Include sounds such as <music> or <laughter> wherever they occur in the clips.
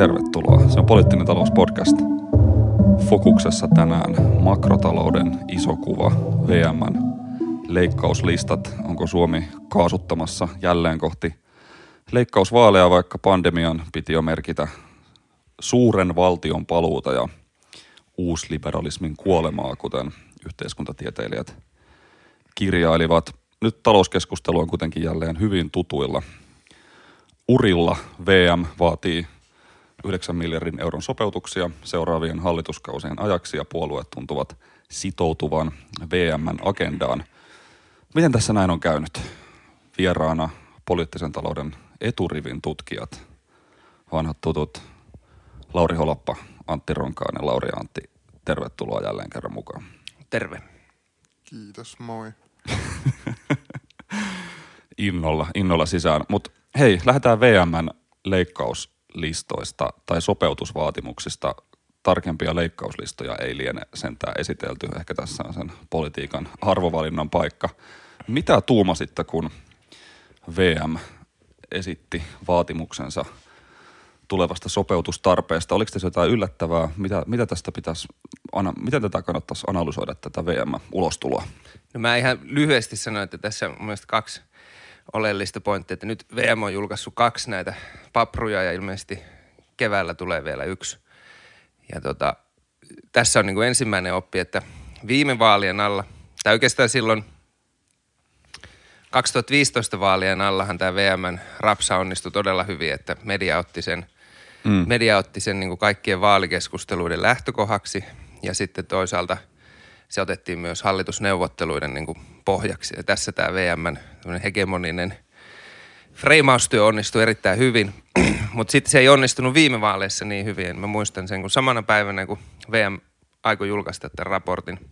tervetuloa. Se on Poliittinen talouspodcast. Fokuksessa tänään makrotalouden iso kuva, VMn leikkauslistat. Onko Suomi kaasuttamassa jälleen kohti leikkausvaaleja, vaikka pandemian piti jo merkitä suuren valtion paluuta ja uusliberalismin kuolemaa, kuten yhteiskuntatieteilijät kirjailivat. Nyt talouskeskustelu on kuitenkin jälleen hyvin tutuilla urilla. VM vaatii 9 miljardin euron sopeutuksia seuraavien hallituskausien ajaksi ja puolueet tuntuvat sitoutuvan VMn agendaan. Miten tässä näin on käynyt? Vieraana poliittisen talouden eturivin tutkijat, vanhat tutut Lauri Holoppa, Antti Ronkainen, Lauri Antti. Tervetuloa jälleen kerran mukaan. Terve. Kiitos, moi. <laughs> innolla, innolla sisään. Mutta hei, lähdetään VMn leikkauslistoista tai sopeutusvaatimuksista. Tarkempia leikkauslistoja ei liene sentään esitelty. Ehkä tässä on sen politiikan arvovalinnan paikka. Mitä tuumasitte, kun VM esitti vaatimuksensa tulevasta sopeutustarpeesta? Oliko tässä jotain yllättävää? Mitä, mitä tästä pitäisi, miten tätä kannattaisi analysoida, tätä VM-ulostuloa? No mä ihan lyhyesti sanoin, että tässä on mielestäni kaksi oleellista pointtia, että nyt VM on julkaissut kaksi näitä papruja ja ilmeisesti keväällä tulee vielä yksi. Ja tota, tässä on niin kuin ensimmäinen oppi, että viime vaalien alla, tai oikeastaan silloin 2015 vaalien allahan tämä VMn rapsa onnistui todella hyvin, että media otti sen, mm. media otti sen niin kuin kaikkien vaalikeskusteluiden lähtökohaksi ja sitten toisaalta – se otettiin myös hallitusneuvotteluiden niin kuin pohjaksi. Ja tässä tämä VMn hegemoninen freimaustyö onnistui erittäin hyvin, <clears throat> mutta sitten se ei onnistunut viime vaaleissa niin hyvin. Mä muistan sen, kun samana päivänä, kun VM aikoi julkaista tämän raportin,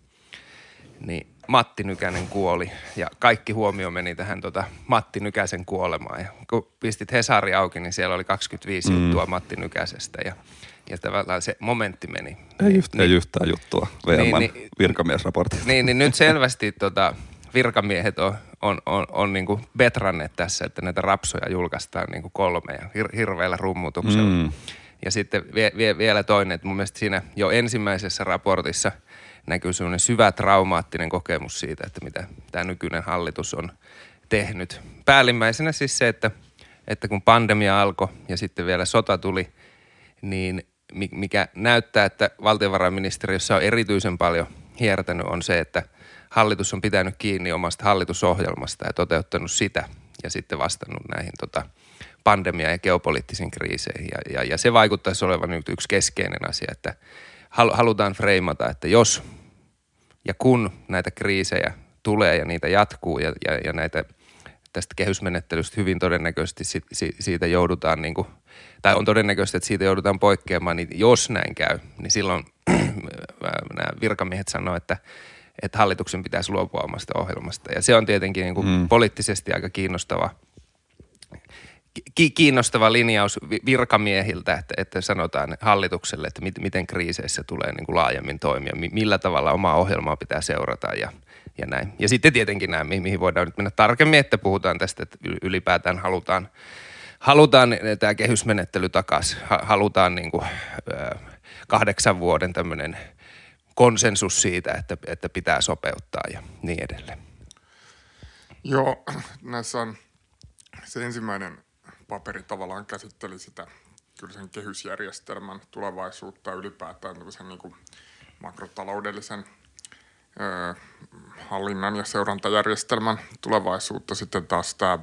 niin Matti Nykänen kuoli ja kaikki huomio meni tähän tota Matti Nykäsen kuolemaan. Ja kun pistit Hesari auki, niin siellä oli 25 mm. juttua Matti Nykäsestä ja – ja tavallaan se momentti meni. Ei, niin, yhtään, niin, ei yhtään juttua VMn niin, niin, virkamiesraportista. Niin, niin nyt selvästi tota, virkamiehet on, on, on, on niin kuin betranneet tässä, että näitä rapsoja julkaistaan niin kuin kolme ja hir- hirveällä rummutuksella. Mm. Ja sitten vie, vie, vielä toinen, että mun mielestä siinä jo ensimmäisessä raportissa näkyy sellainen syvä traumaattinen kokemus siitä, että mitä tämä nykyinen hallitus on tehnyt. Päällimmäisenä siis se, että, että kun pandemia alkoi ja sitten vielä sota tuli, niin mikä näyttää, että valtiovarainministeriössä on erityisen paljon hiertänyt, on se, että hallitus on pitänyt kiinni omasta hallitusohjelmasta ja toteuttanut sitä ja sitten vastannut näihin tota, pandemia- ja geopoliittisiin kriiseihin. Ja, ja, ja se vaikuttaisi olevan nyt yksi keskeinen asia, että halutaan freimata, että jos ja kun näitä kriisejä tulee ja niitä jatkuu ja, ja, ja näitä tästä kehysmenettelystä hyvin todennäköisesti siitä joudutaan niin kuin tai on todennäköistä, että siitä joudutaan poikkeamaan, niin jos näin käy, niin silloin <clears throat> nämä virkamiehet sanoo, että, että hallituksen pitäisi luopua omasta ohjelmasta. Ja se on tietenkin niin kuin mm. poliittisesti aika kiinnostava, ki- kiinnostava linjaus virkamiehiltä, että, että sanotaan hallitukselle, että mit, miten kriiseissä tulee niin kuin laajemmin toimia, millä tavalla omaa ohjelmaa pitää seurata ja, ja näin. Ja sitten tietenkin nämä, mihin voidaan nyt mennä tarkemmin, että puhutaan tästä, että ylipäätään halutaan – halutaan tämä kehysmenettely takaisin. Halutaan niin kuin, kahdeksan vuoden tämmöinen konsensus siitä, että, että pitää sopeuttaa ja niin edelleen. Joo, näissä on se ensimmäinen paperi tavallaan käsitteli sitä kyllä sen kehysjärjestelmän tulevaisuutta ylipäätään niin kuin makrotaloudellisen hallinnan ja seurantajärjestelmän tulevaisuutta. Sitten taas tämä,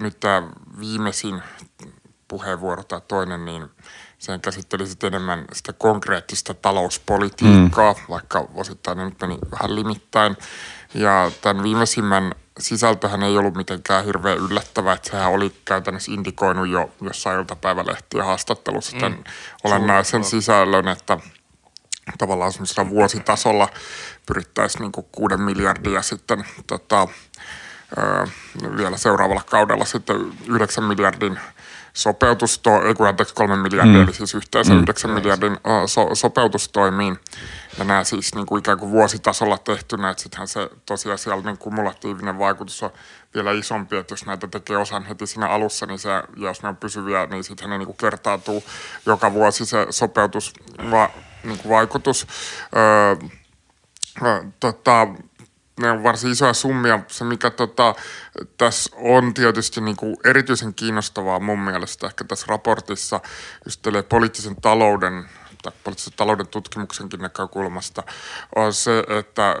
nyt tämä viimeisin puheenvuoro tai toinen, niin sen käsitteli sitten enemmän sitä konkreettista talouspolitiikkaa, mm. vaikka osittain nyt meni vähän limittäin. Ja tämän viimeisimmän sisältöhän ei ollut mitenkään hirveän yllättävä, että sehän oli käytännössä indikoinut jo jossain iltapäivälehtien haastattelussa tämän mm. olennaisen sisällön, että – tavallaan semmoisella vuositasolla pyrittäisiin niin kuuden miljardia sitten tota, ö, vielä seuraavalla kaudella sitten 9 miljardin sopeutusto, ei kun anteeksi kolme miljardia, mm. eli siis yhteensä mm. 9 miljardin uh, so, sopeutustoimiin. ja nämä siis niin kuin ikään kuin vuositasolla tehtynä, että sittenhän se tosiasiallinen kumulatiivinen vaikutus on vielä isompi, että jos näitä tekee osan heti siinä alussa, niin se, jos ne on pysyviä, niin sitten ne niin kuin kertautuu joka vuosi se sopeutus, va, niin kuin vaikutus. Öö, tota, ne on varsin isoja summia. Se, mikä tota, tässä on tietysti niin kuin erityisen kiinnostavaa mun mielestä ehkä tässä raportissa, just poliittisen talouden tai poliittisen talouden tutkimuksenkin näkökulmasta, on se, että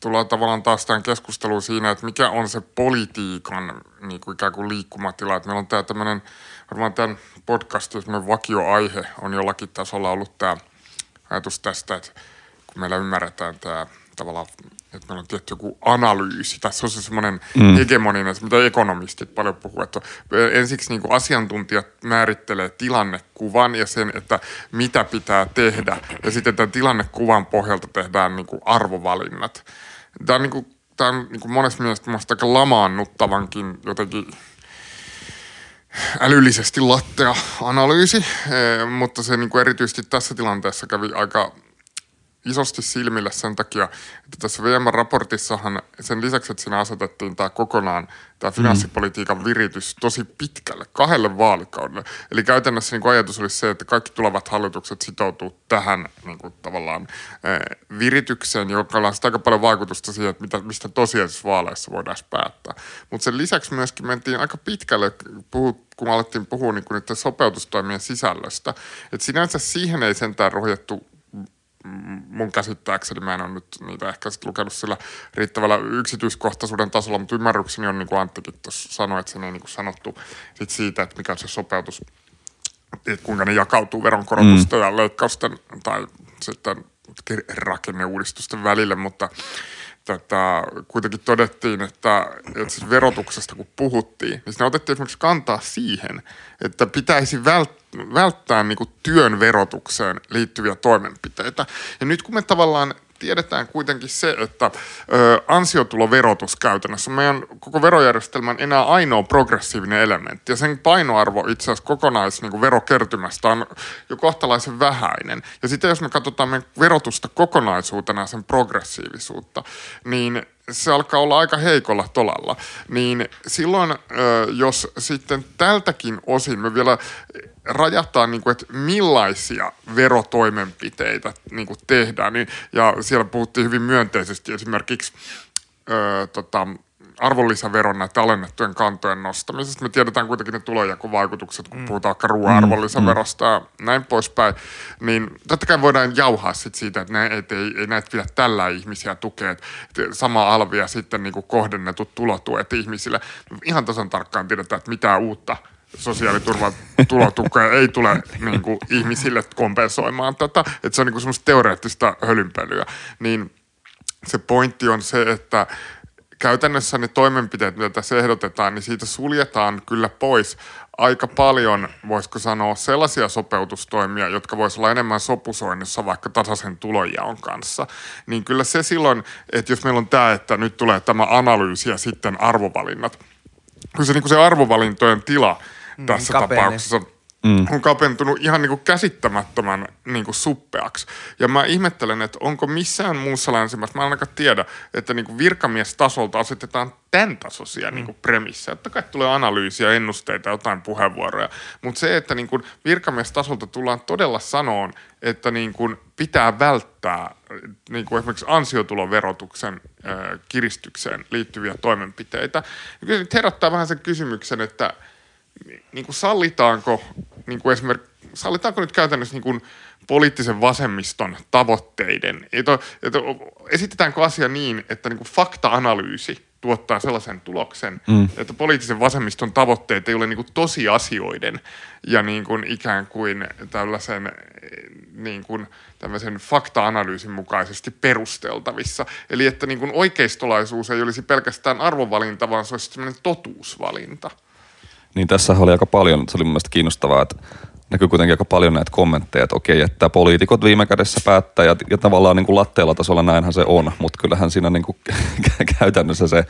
tullaan tavallaan taas tähän keskusteluun siinä, että mikä on se politiikan niin kuin ikään kuin liikkumatila. Että meillä on tämä tämmöinen, varmaan tämän podcastin vakioaihe on jollakin tasolla ollut tämä ajatus tästä, että meillä ymmärretään tämä tavallaan että meillä on tietty joku analyysi. Tässä on se semmoinen mm. hegemoninen, mitä ekonomistit paljon puhuu, että ensiksi niin kuin asiantuntijat määrittelee tilannekuvan ja sen, että mitä pitää tehdä. Ja sitten tämän tilannekuvan pohjalta tehdään niin kuin arvovalinnat. Tämä on, niin kuin, tämä on niin kuin monessa mielessä aika lamaannuttavankin jotenkin älyllisesti lattea analyysi, mutta se niin kuin erityisesti tässä tilanteessa kävi aika isosti silmille sen takia, että tässä VM-raportissahan sen lisäksi, että siinä asetettiin tämä kokonaan tämä finanssipolitiikan viritys tosi pitkälle, kahdelle vaalikaudelle. Eli käytännössä niin ajatus olisi se, että kaikki tulevat hallitukset sitoutuu tähän niin kuin tavallaan viritykseen, joka on aika paljon vaikutusta siihen, että mitä, mistä tosiasiassa vaaleissa voidaan päättää. Mutta sen lisäksi myöskin mentiin aika pitkälle, puhut, kun alettiin puhua niin kuin niiden sopeutustoimien sisällöstä. Että sinänsä siihen ei sentään rohjettu mun käsittääkseni, mä en ole nyt niitä ehkä sit lukenut sillä riittävällä yksityiskohtaisuuden tasolla, mutta ymmärrykseni on niin kuin Anttikin tuossa sanoi, että sen ei niin kuin sanottu sit siitä, että mikä on se sopeutus, että kuinka ne jakautuu veronkorotusten mm. ja leikkausten tai sitten rakenneuudistusten välille, mutta tätä, kuitenkin todettiin, että, että siis verotuksesta kun puhuttiin, niin siinä otettiin esimerkiksi kantaa siihen, että pitäisi vält, välttää niin kuin työn verotukseen liittyviä toimenpiteitä. Ja nyt kun me tavallaan tiedetään kuitenkin se, että ö, ansiotuloverotus käytännössä meidän koko verojärjestelmän enää ainoa progressiivinen elementti. Ja sen painoarvo itse asiassa kokonais niin verokertymästä on jo kohtalaisen vähäinen. Ja sitten jos me katsotaan meidän verotusta kokonaisuutena sen progressiivisuutta, niin se alkaa olla aika heikolla tolalla, niin silloin jos sitten tältäkin osin me vielä rajataan, niin kuin, että millaisia verotoimenpiteitä niin kuin tehdään, niin, ja siellä puhuttiin hyvin myönteisesti esimerkiksi öö, tota, arvonlisäveron näiden alennettujen kantojen nostamisesta. Me tiedetään kuitenkin ne tulonjakovaikutukset, kun mm. puhutaan vaikka ruoan mm. arvonlisäverosta mm. ja näin poispäin. Niin totta kai voidaan jauhaa sit siitä, että, ne, et, ei, ei näitä pidä tällä ihmisiä tukea. Että sama alvia sitten niin kuin kohdennetut tulotuet ihmisille. Ihan tasan tarkkaan tiedetään, että mitä uutta sosiaaliturvan tulotukea ei tule niin kuin, ihmisille kompensoimaan tätä. Että se on niin kuin semmoista teoreettista hölynpölyä. Niin se pointti on se, että käytännössä ne toimenpiteet, mitä tässä ehdotetaan, niin siitä suljetaan kyllä pois aika paljon, voisiko sanoa, sellaisia sopeutustoimia, jotka voisivat olla enemmän sopusoinnissa vaikka tasaisen tulonjaon kanssa. Niin kyllä se silloin, että jos meillä on tämä, että nyt tulee tämä analyysi ja sitten arvovalinnat, kyllä se, niin kuin se arvovalintojen tila tässä mm, tapauksessa – mm. on kapentunut ihan niin kuin käsittämättömän niin kuin suppeaksi. Ja mä ihmettelen, että onko missään muussa länsimässä, mä en ainakaan tiedä, että niin kuin virkamiestasolta asetetaan tämän tasoisia mm. niin kuin premissejä. Että kai tulee analyysiä, ennusteita, jotain puheenvuoroja. Mutta se, että niin kuin virkamiestasolta tullaan todella sanoon, että niin kuin pitää välttää niin kuin esimerkiksi ansiotuloverotuksen kiristykseen liittyviä toimenpiteitä. Niin herättää vähän sen kysymyksen, että – niin kuin sallitaanko niin kuin esimerkiksi, sallitaanko nyt käytännössä niin kuin poliittisen vasemmiston tavoitteiden, että, että esitetäänkö asia niin, että niin kuin fakta-analyysi tuottaa sellaisen tuloksen, mm. että poliittisen vasemmiston tavoitteet ei ole niin kuin tosiasioiden ja niin kuin ikään kuin tällaisen niin kuin tämmöisen fakta-analyysin mukaisesti perusteltavissa. Eli että niin kuin oikeistolaisuus ei olisi pelkästään arvovalinta, vaan se olisi totuusvalinta – niin tässä oli aika paljon, se oli mun mielestä kiinnostavaa, että näkyy kuitenkin aika paljon näitä kommentteja, että okei, että poliitikot viime kädessä päättää ja, ja tavallaan niin kuin latteella tasolla näinhän se on, mutta kyllähän siinä niin kuin <laughs> käytännössä se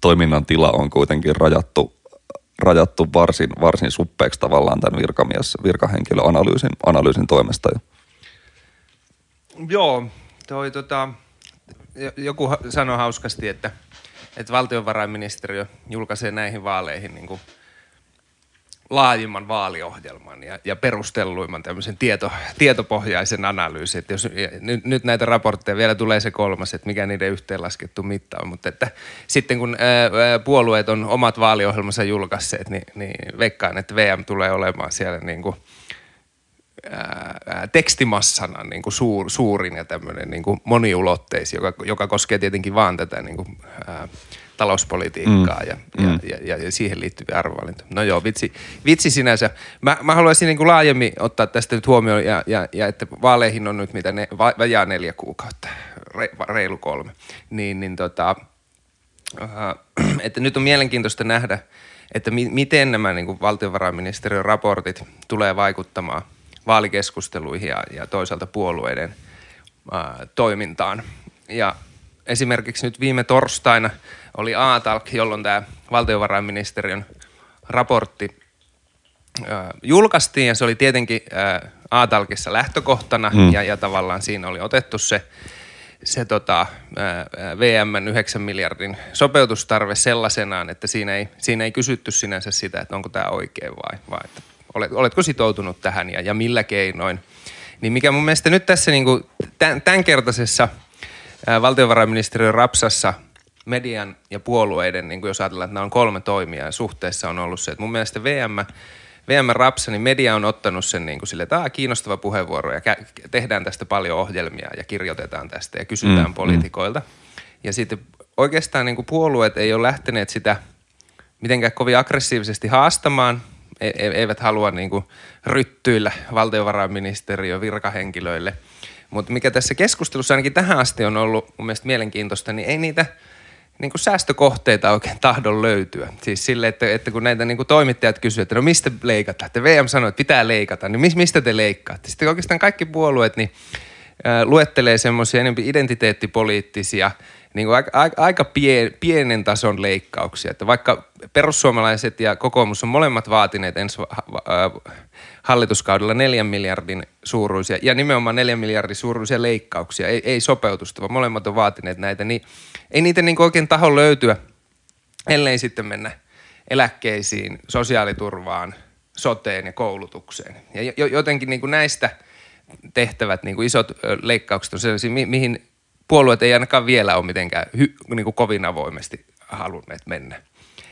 toiminnan tila on kuitenkin rajattu, rajattu varsin, varsin suppeeksi tavallaan tämän virkamies, virkahenkilöanalyysin analyysin toimesta. Joo, toi tota, joku sanoi hauskasti, että, että valtiovarainministeriö julkaisee näihin vaaleihin niin kuin laajimman vaaliohjelman ja, ja perustelluimman tämmöisen tieto, tietopohjaisen analyysin. Että jos, nyt, nyt näitä raportteja vielä tulee se kolmas, että mikä niiden yhteenlaskettu mitta on. Mutta että sitten kun ää, puolueet on omat vaaliohjelmansa julkaisseet, niin, niin veikkaan, että VM tulee olemaan siellä niin kuin – ää, tekstimassana niin kuin suur, suurin ja tämmöinen niin kuin moniulotteisin, joka, joka koskee tietenkin vaan tätä niin kuin, ää, talouspolitiikkaa mm. Ja, mm. Ja, ja, ja, siihen liittyviä arvovalintoja. No joo, vitsi, vitsi sinänsä. Mä, mä haluaisin niin kuin laajemmin ottaa tästä nyt huomioon, ja, ja, ja että vaaleihin on nyt mitä ne, va, vajaa neljä kuukautta, re, reilu kolme. Niin, niin tota, äh, <clears throat> että nyt on mielenkiintoista nähdä, että mi, miten nämä niin kuin valtiovarainministeriön raportit tulee vaikuttamaan – vaalikeskusteluihin ja, ja toisaalta puolueiden ää, toimintaan. Ja esimerkiksi nyt viime torstaina oli A-talk, jolloin tämä valtiovarainministeriön raportti julkaistiin ja se oli tietenkin ää, A-talkissa lähtökohtana mm. ja, ja tavallaan siinä oli otettu se, se tota, VM 9 miljardin sopeutustarve sellaisenaan, että siinä ei, siinä ei kysytty sinänsä sitä, että onko tämä oikein vai, vai että Olet, oletko sitoutunut tähän ja, ja millä keinoin? Niin mikä mun mielestä nyt tässä niin kuin tämän, tämänkertaisessa valtiovarainministeriön rapsassa median ja puolueiden, niin kuin jos ajatellaan, että nämä on kolme toimia ja suhteessa on ollut se, että mun mielestä VM, VM rapsa, niin media on ottanut sen niin kuin sille, että tämä kiinnostava puheenvuoro ja kä- tehdään tästä paljon ohjelmia ja kirjoitetaan tästä ja kysytään mm, mm. poliitikoilta. Ja sitten oikeastaan niin kuin puolueet ei ole lähteneet sitä mitenkään kovin aggressiivisesti haastamaan – E, e, eivät halua niin kuin ryttyillä valtiovarainministeriön virkahenkilöille. Mutta mikä tässä keskustelussa ainakin tähän asti on ollut mun mielestä mielenkiintoista, niin ei niitä niin kuin säästökohteita oikein tahdon löytyä. Siis sille, että, että kun näitä niin kuin toimittajat kysyvät, että no mistä leikataan, että VM sanoi, että pitää leikata, niin mistä te leikkaatte? Sitten oikeastaan kaikki puolueet niin, äh, luettelee semmoisia enemmän identiteettipoliittisia – niin kuin aika, aika pien, pienen tason leikkauksia. Että vaikka perussuomalaiset ja kokoomus on molemmat vaatineet ensi hallituskaudella neljän miljardin suuruisia ja nimenomaan neljän miljardin suuruisia leikkauksia, ei, ei sopeutusta, vaan molemmat on vaatineet näitä, niin ei niitä niin oikein taho löytyä, ellei sitten mennä eläkkeisiin, sosiaaliturvaan, soteen ja koulutukseen. Ja jotenkin niin kuin näistä tehtävät niin kuin isot leikkaukset on sellaisia, mihin puolueet ei ainakaan vielä ole mitenkään hy, niin kuin kovin avoimesti halunneet mennä.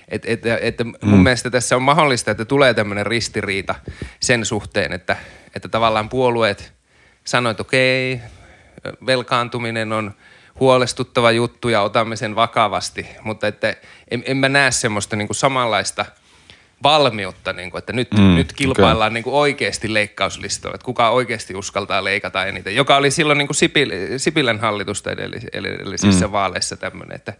Et, et, et mun mm. mielestä tässä on mahdollista, että tulee tämmöinen ristiriita sen suhteen, että, että tavallaan puolueet sanoivat, että okei, velkaantuminen on huolestuttava juttu ja otamme sen vakavasti, mutta että en, en mä näe semmoista niin kuin samanlaista – valmiutta, niin kuin, että nyt, mm, nyt kilpaillaan okay. niin kuin oikeasti leikkauslistoilla, että kuka oikeasti uskaltaa leikata eniten, joka oli silloin niin kuin Sipil, Sipilän hallitusta edellisissä mm. vaaleissa tämmöinen, että,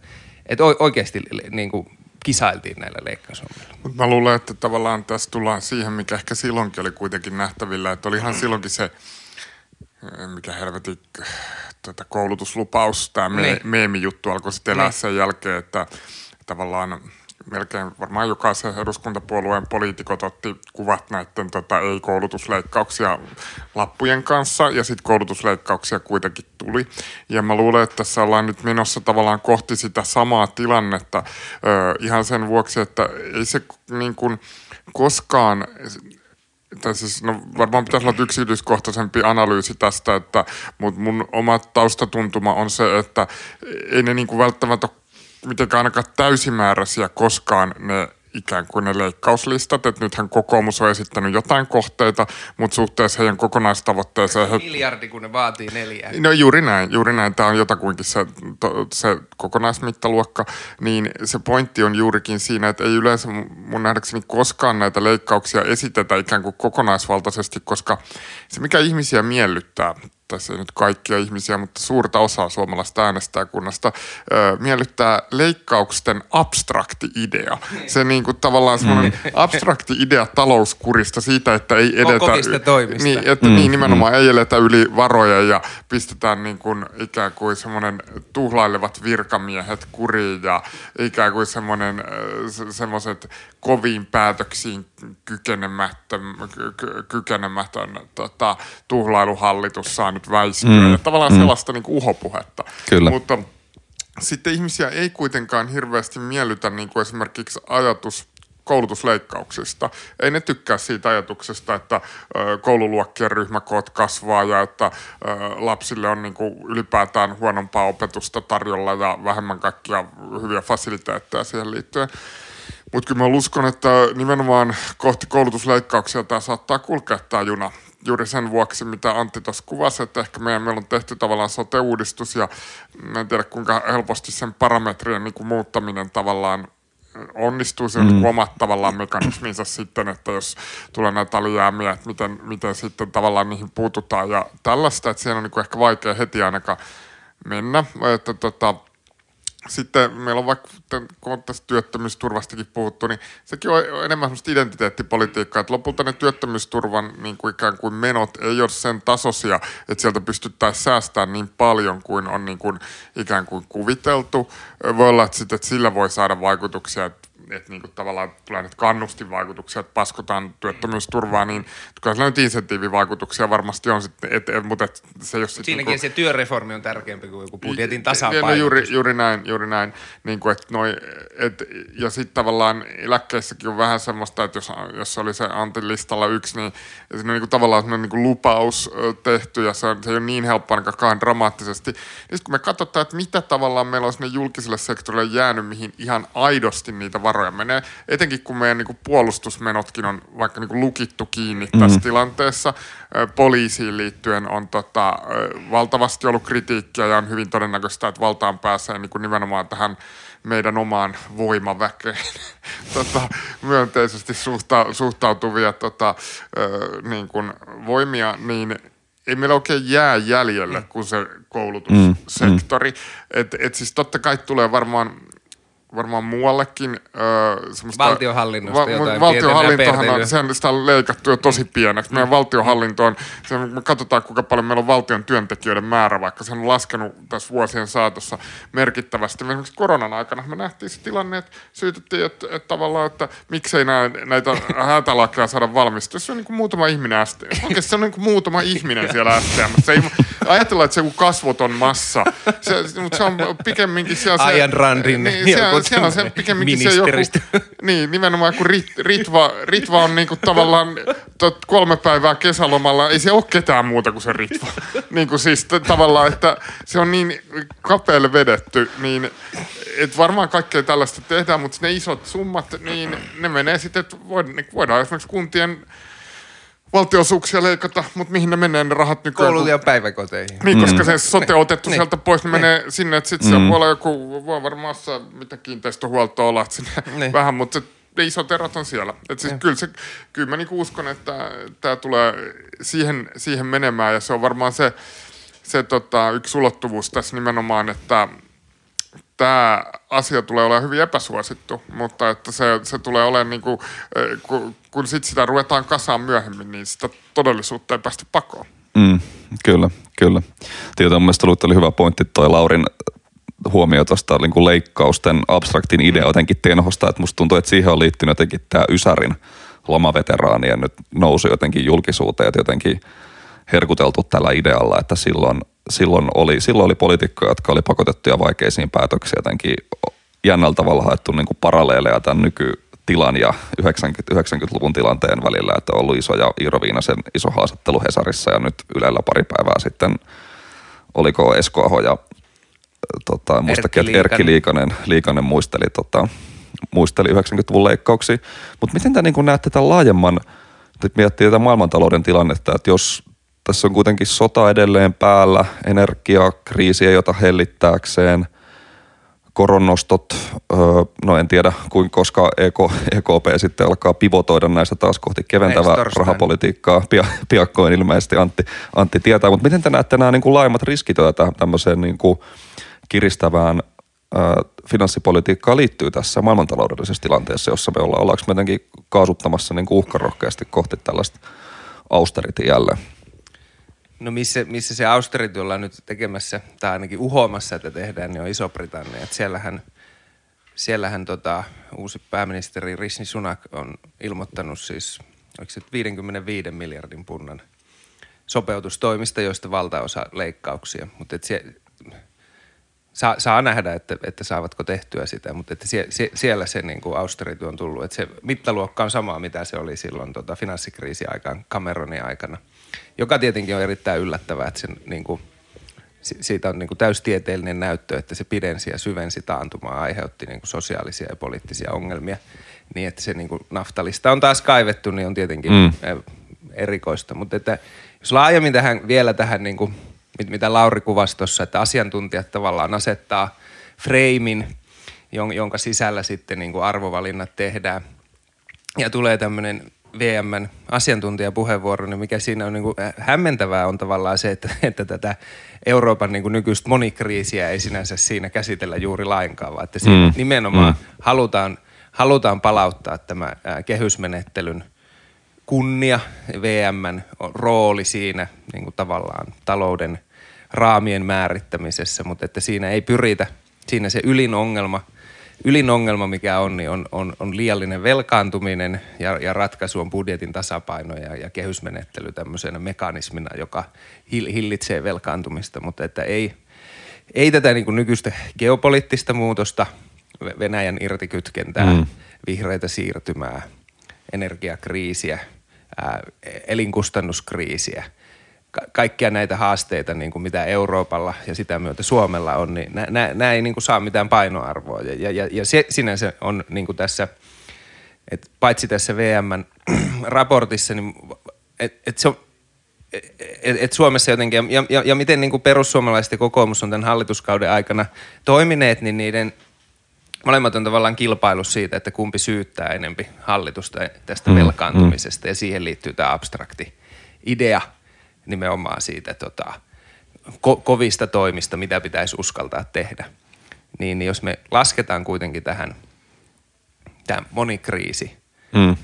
että oikeasti niin kuin kisailtiin näillä leikkaushommilla. Mutta mä luulen, että tavallaan tässä tullaan siihen, mikä ehkä silloinkin oli kuitenkin nähtävillä, että olihan silloinkin se, mikä helvetin tota, koulutuslupaus, tämä me, niin. meemijuttu alkoi sitten elää niin. sen jälkeen, että tavallaan – melkein varmaan jokaisen eduskuntapuolueen poliitikot otti kuvat näiden tota, ei-koulutusleikkauksia lappujen kanssa ja sitten koulutusleikkauksia kuitenkin tuli. Ja mä luulen, että tässä ollaan nyt menossa tavallaan kohti sitä samaa tilannetta ö, ihan sen vuoksi, että ei se niin kuin koskaan tai siis, no varmaan pitäisi olla yksityiskohtaisempi analyysi tästä, että, mutta mun oma taustatuntuma on se, että ei ne niin kuin välttämättä mitenkään ainakaan täysimääräisiä koskaan ne ikään kuin ne leikkauslistat, että nythän kokoomus on esittänyt jotain kohteita, mutta suhteessa heidän kokonaistavoitteeseen... He... Miljardi, kun ne vaatii neljä. No juuri näin, juuri näin. Tämä on jotakuinkin se, to, se kokonaismittaluokka. Niin se pointti on juurikin siinä, että ei yleensä mun nähdäkseni koskaan näitä leikkauksia esitetä ikään kuin kokonaisvaltaisesti, koska se mikä ihmisiä miellyttää tässä ei nyt kaikkia ihmisiä, mutta suurta osaa suomalaista äänestäjäkunnasta ö, miellyttää leikkausten abstrakti idea. Se niin kuin tavallaan semmoinen mm. abstrakti idea talouskurista siitä, että ei edetä... Toimista. Niin, että mm. niin nimenomaan mm. ei eletä yli varoja ja pistetään niin kuin ikään kuin semmoinen tuhlailevat virkamiehet kuriin ja ikään kuin semmoinen semmoiset koviin päätöksiin kykenemätön, kykenemätön tota, tuhlailuhallitus saa nyt väiskyä mm. ja tavallaan mm. sellaista niin kuin uhopuhetta. Kyllä. Mutta sitten ihmisiä ei kuitenkaan hirveästi miellytä niin kuin esimerkiksi ajatus koulutusleikkauksista. Ei ne tykkää siitä ajatuksesta, että koululuokkien ryhmäkoot kasvaa ja että lapsille on niin kuin ylipäätään huonompaa opetusta tarjolla ja vähemmän kaikkia hyviä fasiliteetteja siihen liittyen. Mutta kyllä mä uskon, että nimenomaan kohti koulutusleikkauksia tämä saattaa kulkea tämä juna juuri sen vuoksi, mitä Antti tuossa kuvasi, että ehkä meidän, meillä on tehty tavallaan sote-uudistus ja en tiedä kuinka helposti sen parametrien niin kuin muuttaminen tavallaan onnistuu se mm. omat tavallaan mekanisminsa sitten, että jos tulee näitä alijäämiä, että miten, miten sitten tavallaan niihin puututaan ja tällaista, että siellä on niin kuin ehkä vaikea heti ainakaan mennä. Että tota, sitten meillä on vaikka, kun on tästä työttömyysturvastakin puhuttu, niin sekin on enemmän sellaista identiteettipolitiikkaa, että lopulta ne työttömyysturvan niin kuin ikään kuin menot ei ole sen tasoisia, että sieltä pystyttäisiin säästämään niin paljon kuin on niin kuin ikään kuin kuviteltu. Voi olla, että, sitten, että sillä voi saada vaikutuksia, että että niin kuin tavallaan tulee nyt kannustinvaikutuksia, että paskotaan työttömyysturvaa, niin kyllä sillä nyt insentiivivaikutuksia varmasti on sitten, et, et, mutta et se ole sitten... Siinäkin niin kuin, se työreformi on tärkeämpi kuin joku budjetin tasapaino. No juuri, juuri näin, juuri näin. Niin kuin, että noi, et, ja sitten tavallaan eläkkeissäkin on vähän semmoista, että jos, jos oli se Antin listalla yksi, niin se on niin kuin tavallaan semmoinen niin lupaus tehty ja se, on, se ei ole niin helppo ainakaan dramaattisesti. Niin kun me katsotaan, että mitä tavallaan meillä on sinne julkiselle sektorille jäänyt, mihin ihan aidosti niitä varoja varoja menee, etenkin kun meidän niin puolustusmenotkin on vaikka niin kuin lukittu kiinni mm. tässä tilanteessa. Poliisiin liittyen on tota, valtavasti ollut kritiikkiä ja on hyvin todennäköistä, että valtaan pääsee niin kuin nimenomaan tähän meidän omaan voimaväkeen <laughs> tota, myönteisesti suhta, suhtautuvia tota, niin kuin voimia, niin ei meillä oikein jää jäljelle kuin se koulutussektori. Mm, mm. Et, et siis totta kai tulee varmaan varmaan muuallekin. Öö, Valtiohallinnosta va- jotain Valtiohallintohan on, sehän sitä on leikattu jo tosi pieneksi. Meidän valtiohallinto on, se, me katsotaan kuinka paljon meillä on valtion työntekijöiden määrä, vaikka se on laskenut tässä vuosien saatossa merkittävästi. Esimerkiksi koronan aikana me nähtiin se tilanne, että syytettiin, että, että tavallaan, että miksei nää, näitä hätälakeja saada valmistua. Se on niin kuin muutama ihminen STM. Oikeasti se on niin kuin muutama ihminen siellä STM. Se ei, ajatellaan, että se on kasvoton massa, se, mutta se on pikemminkin siellä se... Ajan Randin niin, siellä, siellä on se pikemminkin se joku, <laughs> niin nimenomaan kun Rit, Ritva, Ritva on niinku tavallaan tot, kolme päivää kesälomalla, ei se ole ketään muuta kuin se Ritva. <laughs> niin kuin siis t- tavallaan, että se on niin kapealle vedetty, niin et varmaan kaikkea tällaista tehdään, mutta ne isot summat, niin ne menee sitten, että voidaan esimerkiksi kuntien valtiosuuksia leikata, mutta mihin ne menee ne rahat nykyään? Koulut ja päiväkoteihin. Niin, koska se sote on otettu niin. sieltä pois, ne niin. menee sinne, että sitten mm. siellä voi olla joku, voi varmaan mitä kiinteistöhuolto olla sinne niin. vähän, mutta se ne isot erot on siellä. Et siis kyllä, se, kyllä mä niinku uskon, että tämä tulee siihen, siihen menemään ja se on varmaan se, se tota, yksi ulottuvuus tässä nimenomaan, että tämä asia tulee olemaan hyvin epäsuosittu, mutta että se, se tulee olemaan niin kuin, eh, kun, kun sit sitä ruvetaan kasaan myöhemmin, niin sitä todellisuutta ei päästä pakoon. Mm, kyllä, kyllä. Tietysti mielestäni oli hyvä pointti toi Laurin huomio tuosta niin leikkausten abstraktin idea jotenkin tenhosta, että musta tuntuu, että siihen on liittynyt jotenkin tämä Ysärin lomaveteraanien nyt nousu jotenkin julkisuuteen, että jotenkin herkuteltu tällä idealla, että silloin, silloin, oli, silloin oli poliitikkoja, jotka oli pakotettuja vaikeisiin päätöksiin jotenkin jännällä tavalla haettu niin kuin paralleeleja tämän nykytilan ja 90, 90-luvun tilanteen välillä, että on ollut iso ja Iiro Viinasen iso haastattelu Hesarissa ja nyt Ylellä pari päivää sitten oliko Esko Aho ja tota, muistakin, että Erkki Liikanen, Liikanen muisteli, tota, muisteli 90-luvun leikkauksia. Mutta miten te niin näette tämän laajemman, että miettii tätä maailmantalouden tilannetta, että jos tässä on kuitenkin sota edelleen päällä, energiakriisi ei ota hellittääkseen, koronnostot, no en tiedä kuin koska EKP e sitten alkaa pivotoida näistä taas kohti keventävää rahapolitiikkaa. Pia, piakkoin ilmeisesti Antti, Antti tietää, mutta miten te näette nämä niin kuin laajemmat riskit, joita tämmöiseen niin kuin kiristävään finanssipolitiikkaan liittyy tässä maailmantaloudellisessa tilanteessa, jossa me ollaan, ollaanko me jotenkin kaasuttamassa niin uhkarohkeasti kohti tällaista austerity jälleen? No missä, missä se austerity ollaan nyt tekemässä, tai ainakin uhoamassa, että tehdään, niin on Iso-Britannia. Että siellähän, siellähän tota, uusi pääministeri Rishi Sunak on ilmoittanut siis, oliko se 55 miljardin punnan sopeutustoimista, joista valtaosa leikkauksia. Mutta saa, saa nähdä, että, että saavatko tehtyä sitä, mutta sie, sie, siellä se niin kuin austerity on tullut. Että se mittaluokka on sama, mitä se oli silloin tota, finanssikriisi-aikaan, Cameronin aikana, joka tietenkin on erittäin yllättävää, että se niin kuin, siitä on niin kuin täystieteellinen näyttö, että se pidensi ja syvensi taantumaa, aiheutti niin kuin sosiaalisia ja poliittisia ongelmia. Niin, että se niin kuin naftalista on taas kaivettu, niin on tietenkin mm. erikoista. Mutta että jos laajemmin tähän, vielä tähän niin kuin – mitä Lauri kuvasi tuossa, että asiantuntijat tavallaan asettaa freimin, jonka sisällä sitten niin kuin arvovalinnat tehdään. Ja tulee tämmöinen VMn asiantuntijapuheenvuoro, niin mikä siinä on niin kuin hämmentävää on tavallaan se, että, <laughs> että tätä Euroopan niin kuin nykyistä monikriisiä ei sinänsä siinä käsitellä juuri lainkaan, vaan että siinä mm. nimenomaan mm. Halutaan, halutaan palauttaa tämä kehysmenettelyn – kunnia, VMn rooli siinä niin kuin tavallaan talouden raamien määrittämisessä, mutta että siinä ei pyritä, siinä se ylin ongelma, ylin ongelma mikä on, niin on, on, on liiallinen velkaantuminen ja, ja ratkaisu on budjetin tasapaino ja, ja kehysmenettely tämmöisenä mekanismina, joka hillitsee velkaantumista, mutta että ei, ei tätä niin kuin nykyistä geopoliittista muutosta, Venäjän irtikytkentää, mm. vihreitä siirtymää, energiakriisiä – ää, elinkustannuskriisiä, ka- kaikkia näitä haasteita, niin kuin mitä Euroopalla ja sitä myötä Suomella on, niin nämä ei niin kuin saa mitään painoarvoa. Ja, ja, ja se sinänsä on niin kuin tässä, että paitsi tässä VMn <clears throat> raportissa, niin että et se on, et, et Suomessa jotenkin, ja, ja, ja miten niin kuin perussuomalaiset ja kokoomus on tämän hallituskauden aikana toimineet, niin niiden – molemmat on tavallaan kilpailu siitä, että kumpi syyttää enempi hallitusta tästä mm, velkaantumisesta mm. ja siihen liittyy tämä abstrakti idea nimenomaan siitä tota, ko- kovista toimista, mitä pitäisi uskaltaa tehdä. Niin, niin jos me lasketaan kuitenkin tähän tämä monikriisi, mm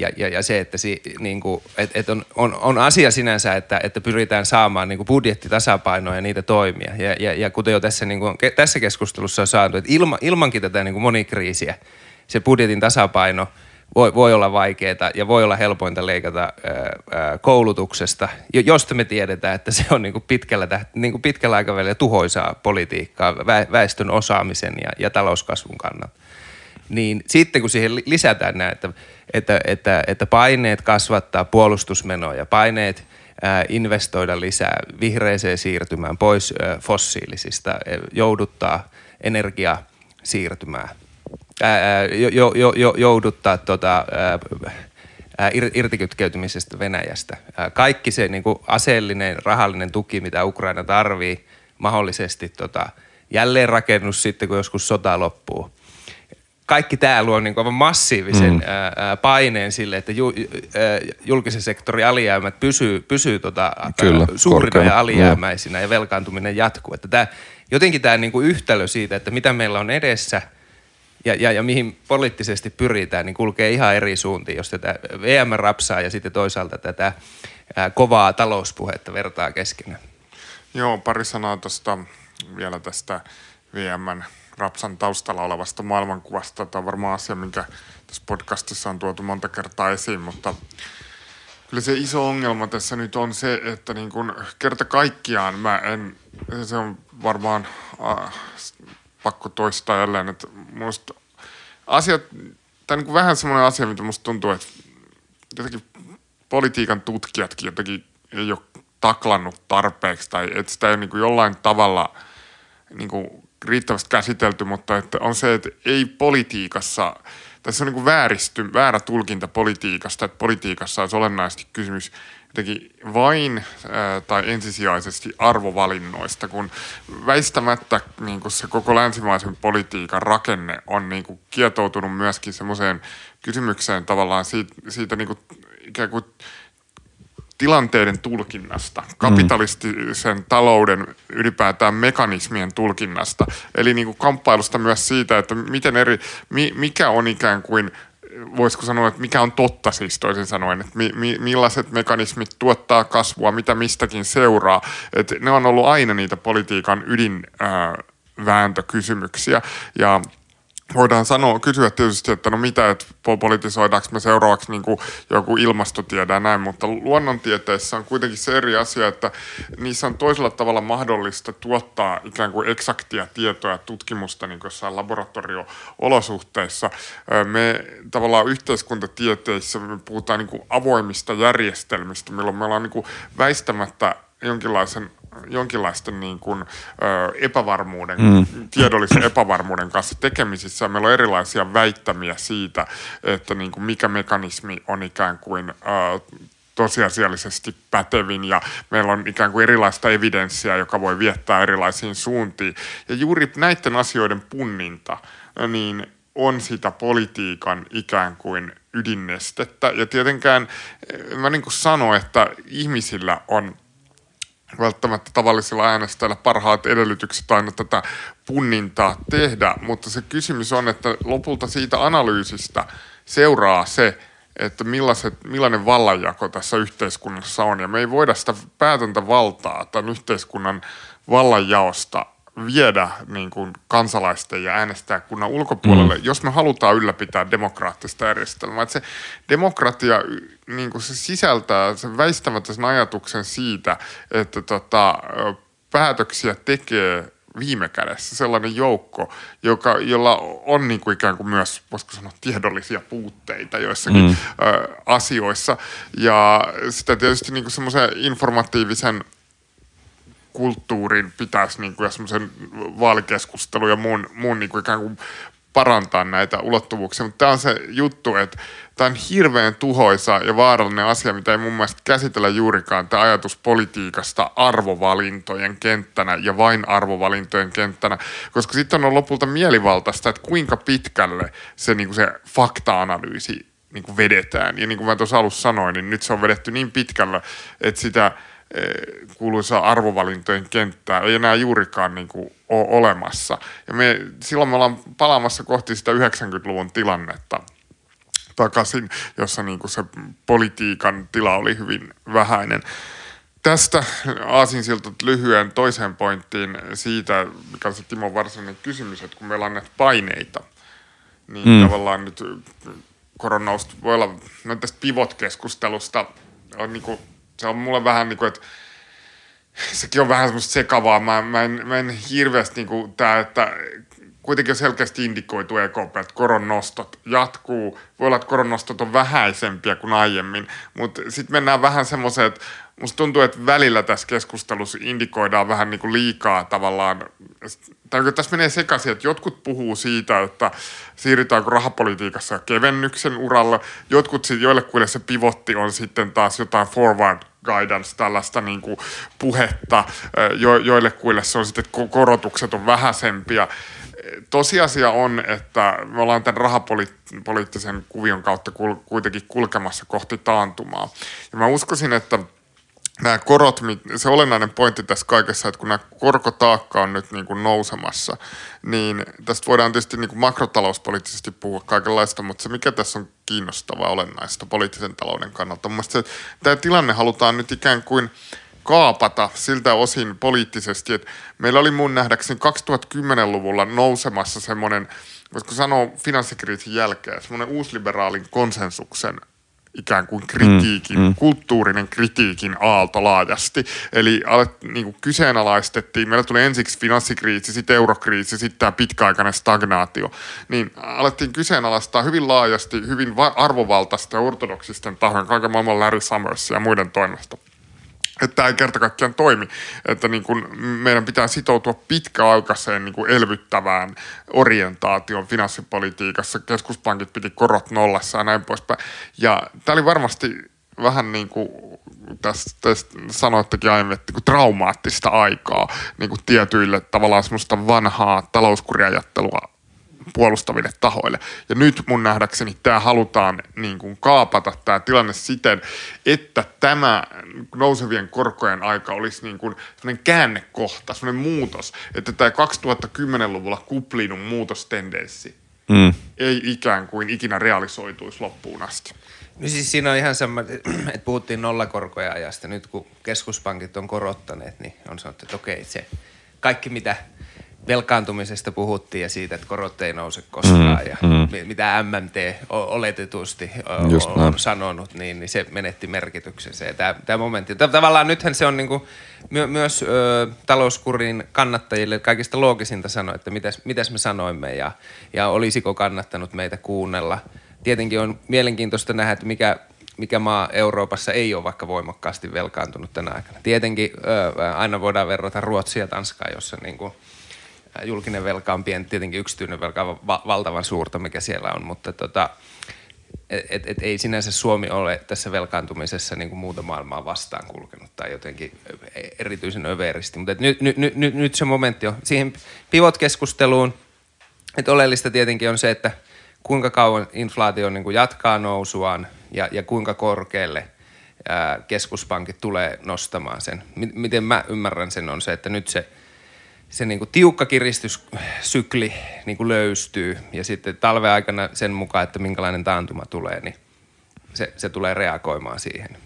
ja, ja, ja se, että si, niin kuin, et, et on, on, on, asia sinänsä, että, että pyritään saamaan niin kuin budjettitasapainoa ja niitä toimia. Ja, ja, ja kuten jo tässä, niin kuin, tässä keskustelussa on saatu, että ilma, ilmankin tätä niin kuin monikriisiä se budjetin tasapaino voi, voi olla vaikeaa ja voi olla helpointa leikata ää, koulutuksesta, josta me tiedetään, että se on niin kuin pitkällä, niin kuin pitkällä aikavälillä tuhoisaa politiikkaa väestön osaamisen ja, ja talouskasvun kannalta. Niin sitten kun siihen lisätään näitä että, että, että paineet kasvattaa puolustusmenoja, paineet ää, investoida lisää vihreeseen siirtymään pois ää, fossiilisista, jouduttaa energiasiirtymää, ää, jo, jo, jo, jouduttaa tota, ää, irtikytkeytymisestä Venäjästä. Kaikki se niin kuin aseellinen, rahallinen tuki, mitä Ukraina tarvii, mahdollisesti tota, jälleenrakennus sitten, kun joskus sota loppuu kaikki tämä luo niin kuin massiivisen mm. ää, paineen sille, että ju, ää, julkisen sektorin alijäämät pysyy, pysyy tota, Kyllä, suurina korkeana. ja alijäämäisinä ja. ja velkaantuminen jatkuu. Että tämä, jotenkin tämä niin yhtälö siitä, että mitä meillä on edessä ja, ja, ja mihin poliittisesti pyritään, niin kulkee ihan eri suuntiin, jos tätä VM rapsaa ja sitten toisaalta tätä ää, kovaa talouspuhetta vertaa keskenään. Joo, pari sanaa tuosta vielä tästä VMn rapsan taustalla olevasta maailmankuvasta. Tämä on varmaan asia, minkä tässä podcastissa on tuotu monta kertaa esiin, mutta kyllä se iso ongelma tässä nyt on se, että niin kuin kerta kaikkiaan mä en, se on varmaan äh, pakko toistaa jälleen, että musta asiat, tämä on niin vähän semmoinen asia, mitä musta tuntuu, että jotenkin politiikan tutkijatkin jotenkin ei ole taklannut tarpeeksi tai että sitä ei niin kuin jollain tavalla niin kuin riittävästi käsitelty, mutta että on se, että ei politiikassa, tässä on niin kuin vääristy, väärä tulkinta politiikasta, että politiikassa olisi olennaisesti kysymys jotenkin vain ää, tai ensisijaisesti arvovalinnoista, kun väistämättä niin kuin se koko länsimaisen politiikan rakenne on niin kuin kietoutunut myöskin semmoiseen kysymykseen tavallaan siitä, siitä niin kuin ikään kuin tilanteiden tulkinnasta, kapitalistisen talouden ylipäätään mekanismien tulkinnasta. Eli niin kuin kamppailusta myös siitä, että miten eri, mikä on ikään kuin voisiko sanoa, että mikä on totta siis toisin sanoen, että mi, mi, millaiset mekanismit tuottaa kasvua, mitä mistäkin seuraa. Että ne on ollut aina niitä politiikan ydinvääntökysymyksiä ja voidaan sanoa, kysyä tietysti, että no mitä, että politisoidaanko me seuraavaksi niin joku ilmastotiede ja näin, mutta luonnontieteissä on kuitenkin se eri asia, että niissä on toisella tavalla mahdollista tuottaa ikään kuin eksaktia tietoa ja tutkimusta niin jossain laboratorio-olosuhteissa. Me tavallaan yhteiskuntatieteissä me puhutaan niin avoimista järjestelmistä, milloin me ollaan niin väistämättä jonkinlaisen jonkinlaisten niin kuin, ö, epävarmuuden, mm. tiedollisen epävarmuuden kanssa tekemisissä. Meillä on erilaisia väittämiä siitä, että niin kuin mikä mekanismi on ikään kuin ö, tosiasiallisesti pätevin ja meillä on ikään kuin erilaista evidenssiä, joka voi viettää erilaisiin suuntiin. Ja juuri näiden asioiden punninta, niin on sitä politiikan ikään kuin ydinnestettä. Ja tietenkään mä niin kuin sanon, että ihmisillä on – välttämättä tavallisilla äänestäjillä parhaat edellytykset aina tätä punnintaa tehdä, mutta se kysymys on, että lopulta siitä analyysistä seuraa se, että millaiset, millainen vallanjako tässä yhteiskunnassa on. Ja me ei voida sitä päätäntävaltaa tämän yhteiskunnan vallanjaosta viedä niin kuin kansalaisten ja äänestäjäkunnan ulkopuolelle, mm. jos me halutaan ylläpitää demokraattista järjestelmää. Että se demokratia niin kuin se sisältää sen väistämättä ajatuksen siitä, että tota, päätöksiä tekee viime kädessä sellainen joukko, joka, jolla on niin kuin ikään kuin myös, voisiko sanoa, tiedollisia puutteita joissakin mm. ö, asioissa. Ja sitä tietysti niin kuin semmoisen informatiivisen – kulttuurin pitäisi niin kuin, ja semmoisen vaalikeskustelun ja muun, muun niin kuin ikään kuin parantaa näitä ulottuvuuksia, mutta tämä on se juttu, että tämä on hirveän tuhoisa ja vaarallinen asia, mitä ei mun mielestä käsitellä juurikaan, tämä ajatus politiikasta arvovalintojen kenttänä ja vain arvovalintojen kenttänä, koska sitten on lopulta mielivaltaista, että kuinka pitkälle se, niin kuin se fakta-analyysi niin kuin vedetään. Ja niin kuin mä tuossa alussa sanoin, niin nyt se on vedetty niin pitkällä, että sitä – kuuluisa arvovalintojen kenttää ei enää juurikaan niin kuin ole olemassa. Ja me, silloin me ollaan palaamassa kohti sitä 90-luvun tilannetta takaisin, jossa niin kuin se politiikan tila oli hyvin vähäinen. Tästä aasinsilta lyhyen toiseen pointtiin siitä, mikä on se Timo varsinainen kysymys, että kun meillä on näitä paineita, niin mm. tavallaan nyt koronausta voi olla, no tästä pivot-keskustelusta on niin kuin se on mulle vähän niin kuin, että sekin on vähän semmoista sekavaa. Mä, mä, en, mä en hirveästi niin kuin tää, että kuitenkin on selkeästi indikoitu EKP, että koronnostot jatkuu. Voi olla, että koronnostot on vähäisempiä kuin aiemmin, mutta sitten mennään vähän semmoiseen, että musta tuntuu, että välillä tässä keskustelussa indikoidaan vähän niin kuin liikaa tavallaan, tai tässä menee sekaisin, että jotkut puhuu siitä, että siirrytäänkö rahapolitiikassa kevennyksen uralla, jotkut joille se pivotti on sitten taas jotain forward guidance, tällaista niin kuin puhetta, jo, joille kuille se on sitten, että korotukset on vähäisempiä. Tosiasia on, että me ollaan tämän rahapoliittisen kuvion kautta kuitenkin kulkemassa kohti taantumaa. Ja mä uskoisin, että – nämä korot, se olennainen pointti tässä kaikessa, että kun nämä korkotaakka on nyt niin kuin nousemassa, niin tästä voidaan tietysti niin kuin makrotalouspoliittisesti puhua kaikenlaista, mutta se mikä tässä on kiinnostavaa olennaista poliittisen talouden kannalta, mun se, tämä tilanne halutaan nyt ikään kuin kaapata siltä osin poliittisesti, että meillä oli mun nähdäkseni 2010-luvulla nousemassa semmoinen, voisiko sanoa finanssikriisin jälkeen, semmoinen uusliberaalin konsensuksen ikään kuin kritiikin, mm, mm. kulttuurinen kritiikin aalto laajasti. Eli alet, niin kuin kyseenalaistettiin, meillä tuli ensiksi finanssikriisi, sitten eurokriisi, sitten tämä pitkäaikainen stagnaatio. Niin alettiin kyseenalaistaa hyvin laajasti, hyvin arvovaltaista ortodoksisten tahojen, kaiken maailman Larry Summers ja muiden toimesta että tämä ei kerta kaikkiaan toimi. Että niin kuin meidän pitää sitoutua pitkäaikaiseen niin kuin elvyttävään orientaation finanssipolitiikassa. Keskuspankit piti korot nollassa ja näin poispäin. Ja tämä oli varmasti vähän niin kuin tästä, tästä sanoittekin aiemmin, että niin traumaattista aikaa niin kuin tietyille tavallaan semmoista vanhaa talouskuriajattelua puolustaville tahoille. Ja nyt mun nähdäkseni tämä halutaan niin kuin kaapata tämä tilanne siten, että tämä nousevien korkojen aika olisi niin kuin sellainen käännekohta, sellainen muutos, että tämä 2010-luvulla kuplinun muutostendenssi mm. ei ikään kuin ikinä realisoituisi loppuun asti. No siis siinä on ihan sama, <clears throat> että puhuttiin nollakorkoja ajasta. Nyt kun keskuspankit on korottaneet, niin on sanottu, että okei, se kaikki mitä – velkaantumisesta puhuttiin ja siitä, että korot ei nouse koskaan mm, ja mm. mitä MMT oletetusti on, on sanonut, niin, niin se menetti merkityksensä. Ja tämä, tämä momentti, tavallaan nythän se on niin kuin, my, myös ö, talouskurin kannattajille kaikista loogisinta sanoa, että mitäs, mitäs me sanoimme ja, ja olisiko kannattanut meitä kuunnella. Tietenkin on mielenkiintoista nähdä, että mikä mikä maa Euroopassa ei ole vaikka voimakkaasti velkaantunut tänä aikana. Tietenkin ö, aina voidaan verrata Ruotsia ja Tanskaa, jossa niin kuin, julkinen velka on pieni, tietenkin yksityinen velka on va- valtavan suurta, mikä siellä on, mutta tota, et, et, et ei sinänsä Suomi ole tässä velkaantumisessa niin kuin muuta maailmaa vastaan kulkenut tai jotenkin erityisen överisti. Mutta nyt, nyt, nyt, nyt se momentti on siihen pivot-keskusteluun, että oleellista tietenkin on se, että kuinka kauan inflaatio niin kuin jatkaa nousuaan ja, ja kuinka korkealle ää, keskuspankit tulee nostamaan sen. Miten mä ymmärrän sen on se, että nyt se – se niin kuin tiukka kiristyssykli niin kuin löystyy ja sitten talven aikana sen mukaan, että minkälainen taantuma tulee, niin se, se tulee reagoimaan siihen.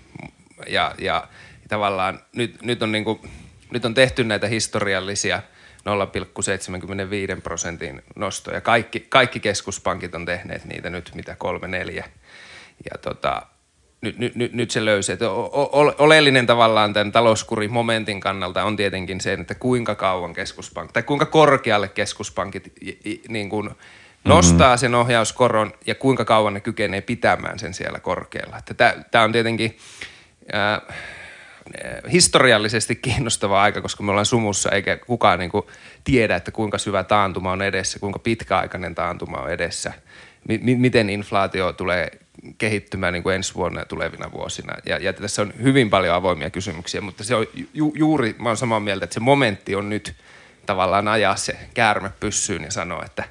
Ja, ja tavallaan nyt, nyt, on niin kuin, nyt on tehty näitä historiallisia 0,75 prosentin nostoja. Kaikki, kaikki keskuspankit on tehneet niitä nyt, mitä kolme, neljä. Ja tota, nyt, nyt, nyt, nyt se löysi. Että oleellinen tavallaan tämän talouskurimomentin kannalta on tietenkin se, että kuinka kauan keskuspankki, tai kuinka korkealle keskuspankit niin kuin nostaa sen ohjauskoron ja kuinka kauan ne kykenee pitämään sen siellä korkealla. Tämä on tietenkin äh, historiallisesti kiinnostava aika, koska me ollaan sumussa eikä kukaan niin kuin tiedä, että kuinka syvä taantuma on edessä, kuinka pitkäaikainen taantuma on edessä, miten inflaatio tulee kehittymään niin kuin ensi vuonna ja tulevina vuosina. Ja, ja tässä on hyvin paljon avoimia kysymyksiä, mutta se on ju, juuri, mä olen samaa mieltä, että se momentti on nyt tavallaan ajaa se käärme pyssyyn ja sanoa, että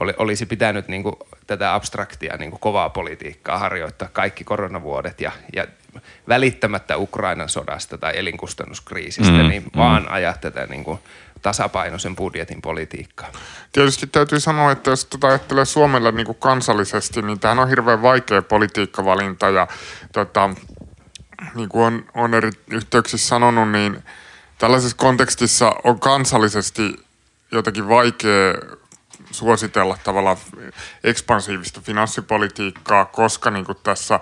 oli, olisi pitänyt niin kuin tätä abstraktia niin kuin kovaa politiikkaa harjoittaa kaikki koronavuodet ja, ja välittämättä Ukrainan sodasta tai elinkustannuskriisistä, mm, niin mm. vaan ajaa tätä niin kuin tasapainoisen budjetin politiikkaa. Tietysti täytyy sanoa, että jos tota ajattelee Suomella niin kuin kansallisesti, niin tämähän on hirveän vaikea politiikkavalinta ja tota, niin kuin on, on eri yhteyksissä sanonut, niin tällaisessa kontekstissa on kansallisesti jotenkin vaikea suositella tavallaan ekspansiivista finanssipolitiikkaa, koska niin kuin tässä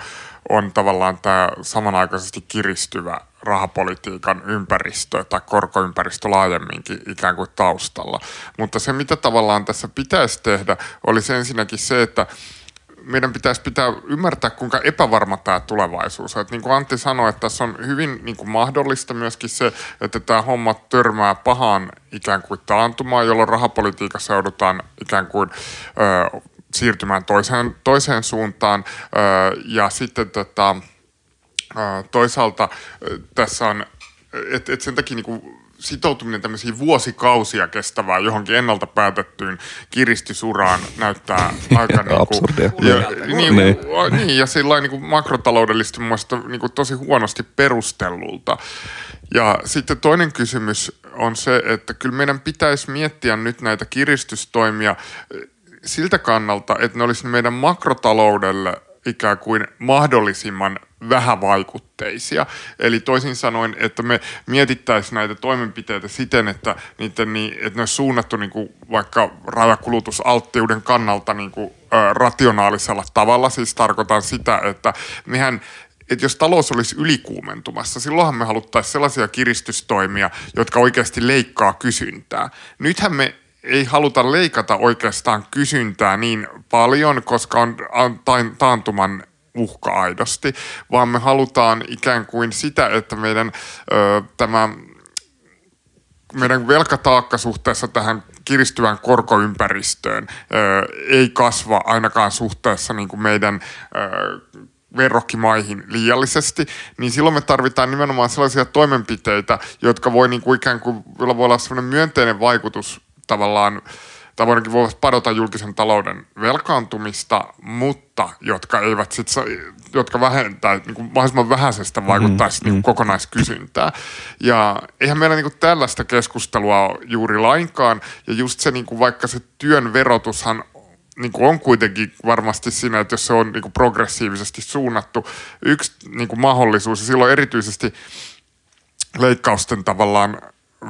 on tavallaan tämä samanaikaisesti kiristyvä rahapolitiikan ympäristö tai korkoympäristö laajemminkin ikään kuin taustalla. Mutta se, mitä tavallaan tässä pitäisi tehdä, olisi ensinnäkin se, että meidän pitäisi pitää ymmärtää, kuinka epävarma tämä tulevaisuus on. Niin kuin Antti sanoi, että tässä on hyvin niin kuin mahdollista myöskin se, että tämä homma törmää pahaan ikään kuin taantumaan, jolloin rahapolitiikassa joudutaan ikään kuin ö, siirtymään toiseen, toiseen suuntaan. Ö, ja sitten tota, toisaalta tässä on, että et sen takia niin kuin sitoutuminen tämmöisiin vuosikausia kestävään johonkin ennalta päätettyyn kiristysuraan näyttää <laughs> aika niin kuin, ja, niin, niin. niin, ja sillä niin kuin makrotaloudellisesti mun niin kuin tosi huonosti perustellulta. Ja sitten toinen kysymys on se, että kyllä meidän pitäisi miettiä nyt näitä kiristystoimia siltä kannalta, että ne olisi meidän makrotaloudelle ikään kuin mahdollisimman vähävaikutteisia. Eli toisin sanoen, että me mietittäisiin näitä toimenpiteitä siten, että, niiden, niin, että ne olisi suunnattu niin kuin vaikka rajakulutusalttiuden kannalta niin kuin, rationaalisella tavalla. Siis tarkoitan sitä, että mehän että jos talous olisi ylikuumentumassa, silloinhan me haluttaisiin sellaisia kiristystoimia, jotka oikeasti leikkaa kysyntää. Nythän me ei haluta leikata oikeastaan kysyntää niin paljon, koska on, taantuman uhka aidosti, vaan me halutaan ikään kuin sitä, että meidän ö, tämä meidän velkataakka suhteessa tähän kiristyvään korkoympäristöön ö, ei kasva ainakaan suhteessa niin kuin meidän ö, verrokkimaihin liiallisesti, niin silloin me tarvitaan nimenomaan sellaisia toimenpiteitä, jotka voi niin kuin ikään kuin, voi olla sellainen myönteinen vaikutus tavallaan tai voidaankin voivat padota julkisen talouden velkaantumista, mutta jotka eivät sit, jotka vähentää niin kuin mahdollisimman vähäisestä vaikuttaisi mm, niin mm. kokonaiskysyntää. Ja eihän meillä niin kuin tällaista keskustelua ole juuri lainkaan. Ja just se, niin kuin vaikka se työn verotushan niin kuin on kuitenkin varmasti siinä, että jos se on niin kuin progressiivisesti suunnattu, yksi niin kuin mahdollisuus, ja silloin erityisesti leikkausten tavallaan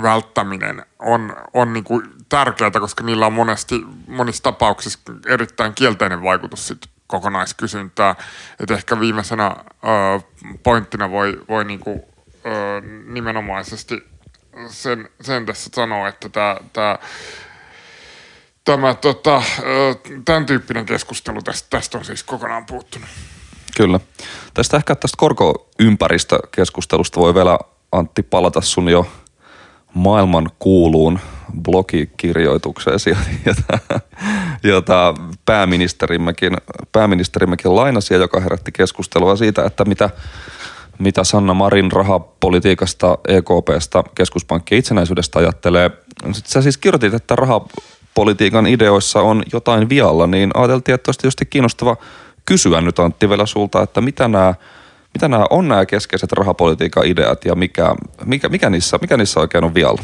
välttäminen on, on niin kuin tärkeää, koska niillä on monesti, monissa tapauksissa erittäin kielteinen vaikutus sit kokonaiskysyntää. Et ehkä viimeisenä ö, pointtina voi, voi niin kuin, ö, nimenomaisesti sen, sen tässä sanoa, että tämä, tämä tämä, tota, tämän tyyppinen keskustelu tästä, tästä on siis kokonaan puuttunut. Kyllä. Tästä ehkä tästä korkoympäristökeskustelusta voi vielä Antti palata sun jo maailman kuuluun blogikirjoitukseesi, jota, jota pääministerimmekin, pääministerimmekin lainasi joka herätti keskustelua siitä, että mitä, mitä Sanna Marin rahapolitiikasta, EKPstä, keskuspankkien itsenäisyydestä ajattelee. Sitten sä siis kirjoitit, että rahapolitiikan ideoissa on jotain vialla, niin ajateltiin, että olisi tietysti kiinnostava kysyä nyt Antti vielä sulta, että mitä nämä mitä nämä on nämä keskeiset rahapolitiikan ideat ja mikä, mikä, mikä, niissä, mikä niissä oikein on vialla?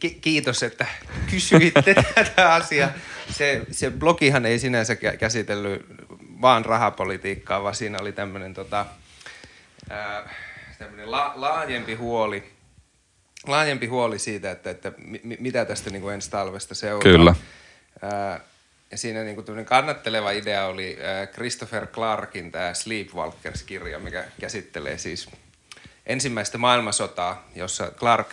Ki- kiitos, että kysyitte <laughs> tätä asiaa. Se, se blogihan ei sinänsä käsitellyt vaan rahapolitiikkaa, vaan siinä oli tämmöinen tota, la- laajempi huoli, laajempi huoli siitä, että, että mi- mitä tästä niin kuin ensi talvesta seuraa. Kyllä. Ää, ja siinä niin kuin kannatteleva idea oli Christopher Clarkin tämä Sleepwalkers-kirja, mikä käsittelee siis ensimmäistä maailmansotaa, jossa Clark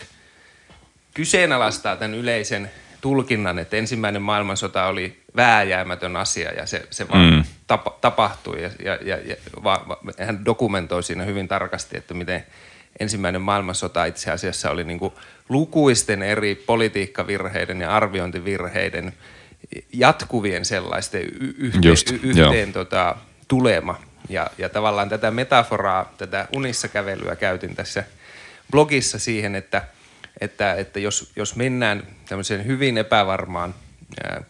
kyseenalaistaa tämän yleisen tulkinnan, että ensimmäinen maailmansota oli vääjäämätön asia ja se, se vaan mm. tapa, tapahtui. Ja, ja, ja, ja va, va, hän dokumentoi siinä hyvin tarkasti, että miten ensimmäinen maailmansota itse asiassa oli niin kuin lukuisten eri politiikkavirheiden ja arviointivirheiden – jatkuvien sellaisten yhteen, Just, yhteen tota, tulema. Ja, ja tavallaan tätä metaforaa, tätä unissa kävelyä käytin tässä blogissa siihen, että, että, että jos, jos mennään tämmöiseen hyvin epävarmaan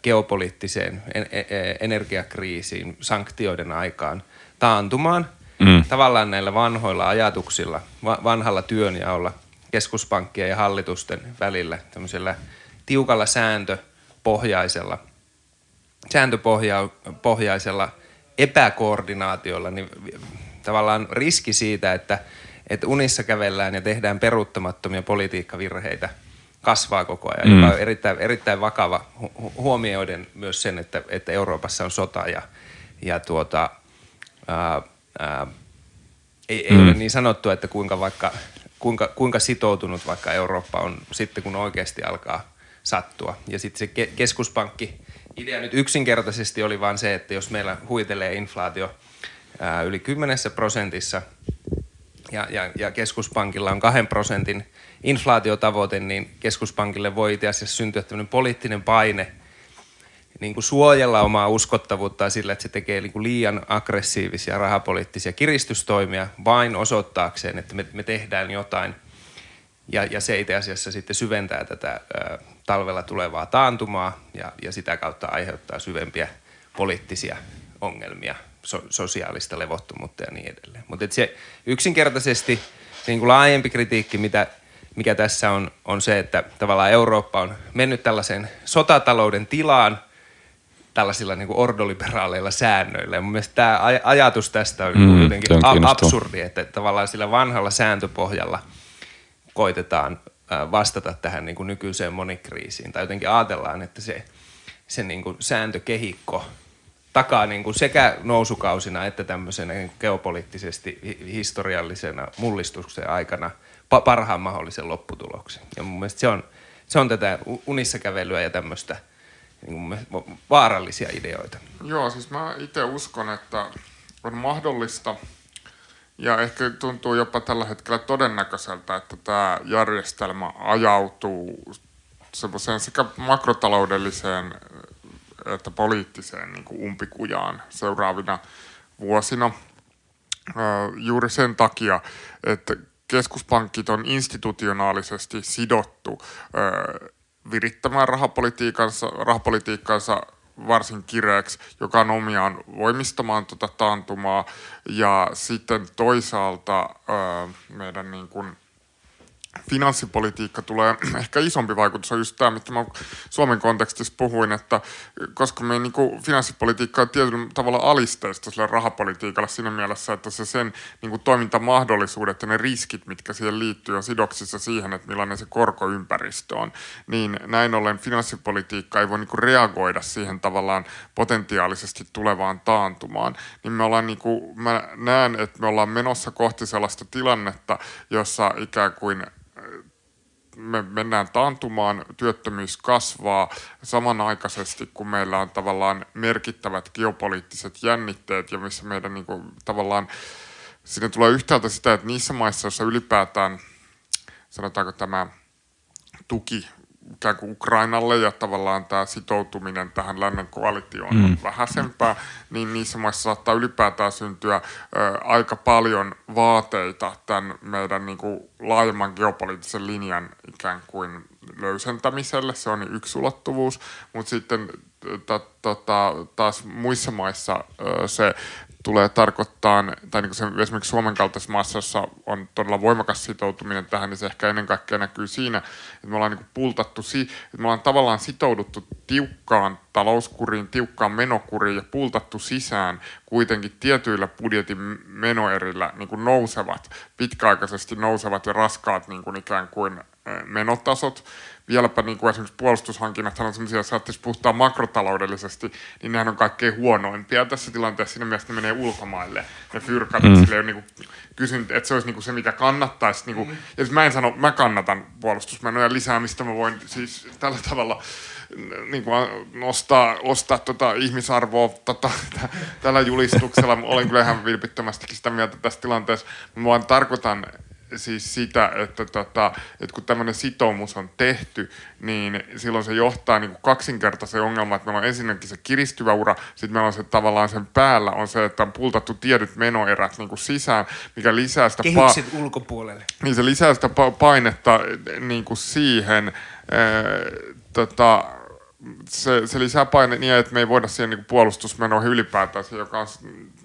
geopoliittiseen e, e, energiakriisiin, sanktioiden aikaan, taantumaan mm. tavallaan näillä vanhoilla ajatuksilla, vanhalla työnjaolla keskuspankkien ja hallitusten välillä, tämmöisellä tiukalla sääntöpohjaisella – sääntöpohjaisella epäkoordinaatiolla, niin tavallaan riski siitä, että, että unissa kävellään ja tehdään peruuttamattomia politiikkavirheitä kasvaa koko ajan, mm. joka on erittäin, erittäin vakava huomioiden myös sen, että, että Euroopassa on sota ja, ja tuota, ää, ää, ei, ei mm. ole niin sanottu, että kuinka, vaikka, kuinka, kuinka sitoutunut vaikka Eurooppa on sitten, kun oikeasti alkaa sattua. Ja sitten se keskuspankki idea nyt yksinkertaisesti oli vain se, että jos meillä huitelee inflaatio ää, yli 10 prosentissa ja, ja, ja keskuspankilla on kahden prosentin inflaatiotavoite, niin keskuspankille voi itse asiassa syntyä tämmöinen poliittinen paine niin kuin suojella omaa uskottavuutta sillä, että se tekee niin kuin liian aggressiivisia rahapoliittisia kiristystoimia vain osoittaakseen, että me, me tehdään jotain. Ja, ja se itse asiassa sitten syventää tätä ää, talvella tulevaa taantumaa ja, ja sitä kautta aiheuttaa syvempiä poliittisia ongelmia, so, sosiaalista levottomuutta ja niin edelleen. Mutta se yksinkertaisesti se niin kuin laajempi kritiikki, mitä, mikä tässä on, on se, että tavallaan Eurooppa on mennyt tällaiseen sotatalouden tilaan tällaisilla niin kuin ordoliberaaleilla säännöillä. Ja mun mielestä tämä ajatus tästä on mm, jotenkin absurdi, että tavallaan sillä vanhalla sääntöpohjalla koitetaan vastata tähän niin kuin nykyiseen monikriisiin. Tai jotenkin ajatellaan, että se, se niin kuin sääntökehikko takaa niin kuin sekä nousukausina että tämmöisenä geopoliittisesti historiallisena mullistuksen aikana parhaan mahdollisen lopputuloksen. Ja mun mielestä se on, se on tätä unissa kävelyä ja tämmöistä niin vaarallisia ideoita. Joo, siis mä itse uskon, että on mahdollista – ja ehkä tuntuu jopa tällä hetkellä todennäköiseltä, että tämä järjestelmä ajautuu semmoiseen sekä makrotaloudelliseen että poliittiseen niin kuin umpikujaan seuraavina vuosina. Juuri sen takia, että keskuspankit on institutionaalisesti sidottu virittämään rahapolitiikkansa, rahapolitiikkansa varsin kireäksi, joka on omiaan voimistamaan tuota taantumaa. Ja sitten toisaalta meidän niin kuin, finanssipolitiikka tulee, <clears throat> ehkä isompi vaikutus. On just tämä, mitä mä Suomen kontekstissa puhuin, että koska me niin kuin, finanssipolitiikka on tietyllä tavalla alisteista sille rahapolitiikalle siinä mielessä, että se sen niin kuin, toimintamahdollisuudet ja ne riskit, mitkä siihen liittyy, on sidoksissa siihen, että millainen se korkoympäristö on, niin näin ollen finanssipolitiikka ei voi niin kuin, reagoida siihen tavallaan potentiaalisesti tulevaan taantumaan, niin me ollaan niin kuin, mä näen, että me ollaan menossa kohti sellaista tilannetta, jossa ikään kuin me mennään taantumaan, työttömyys kasvaa. Samanaikaisesti, kun meillä on tavallaan merkittävät geopoliittiset jännitteet ja missä meidän niin kuin, tavallaan, sinne tulee yhtäältä sitä, että niissä maissa, joissa ylipäätään sanotaanko tämä tuki ikään kuin Ukrainalle ja tavallaan tämä sitoutuminen tähän lännen koalitioon mm. on vähäisempää, niin niissä maissa saattaa ylipäätään syntyä ö, aika paljon vaateita tämän meidän niin kuin, laajemman geopoliittisen linjan ikään kuin löysentämiselle. Se on yksi ulottuvuus, mutta sitten tota, taas muissa maissa se tulee tarkoittaa, tai niin se, esimerkiksi Suomen kaltaisessa maassa, jossa on todella voimakas sitoutuminen tähän, niin se ehkä ennen kaikkea näkyy siinä, että me ollaan niin pultattu, että me ollaan tavallaan sitouduttu tiukkaan talouskuriin, tiukkaan menokuriin ja pultattu sisään kuitenkin tietyillä budjetin menoerillä niin kuin nousevat, pitkäaikaisesti nousevat ja raskaat niin kuin ikään kuin menotasot, vieläpä niin kuin esimerkiksi puolustushankinnat on sellaisia, jos saattaisi puhtaa makrotaloudellisesti, niin nehän on kaikkein huonoimpia tässä tilanteessa. Siinä mielessä ne menee ulkomaille, ne fyrkat, mm. sille niin kuin kysyn, että se olisi niin kuin se, mikä kannattaisi. Niin kuin, mm. ja siis mä en sano, mä kannatan puolustusmenoja lisäämistä, mä voin siis tällä tavalla niin kuin nostaa, ostaa tota ihmisarvoa tota, tällä julistuksella. Olen kyllä ihan vilpittömästikin sitä mieltä tässä tilanteessa. Mä vaan tarkoitan, siis sitä, että, tota, että kun tämmöinen sitoumus on tehty, niin silloin se johtaa niin kuin kaksinkertaiseen ongelmaan, että meillä on ensinnäkin se kiristyvä ura, sitten meillä on se tavallaan sen päällä on se, että on pultattu tietyt menoerät niin kuin sisään, mikä lisää sitä... Kehykset pa- ulkopuolelle. Niin se lisää sitä painetta niin kuin siihen, äh, tota, se, se lisää paine niin, että me ei voida siihen niin puolustusmenoihin ylipäätään, joka on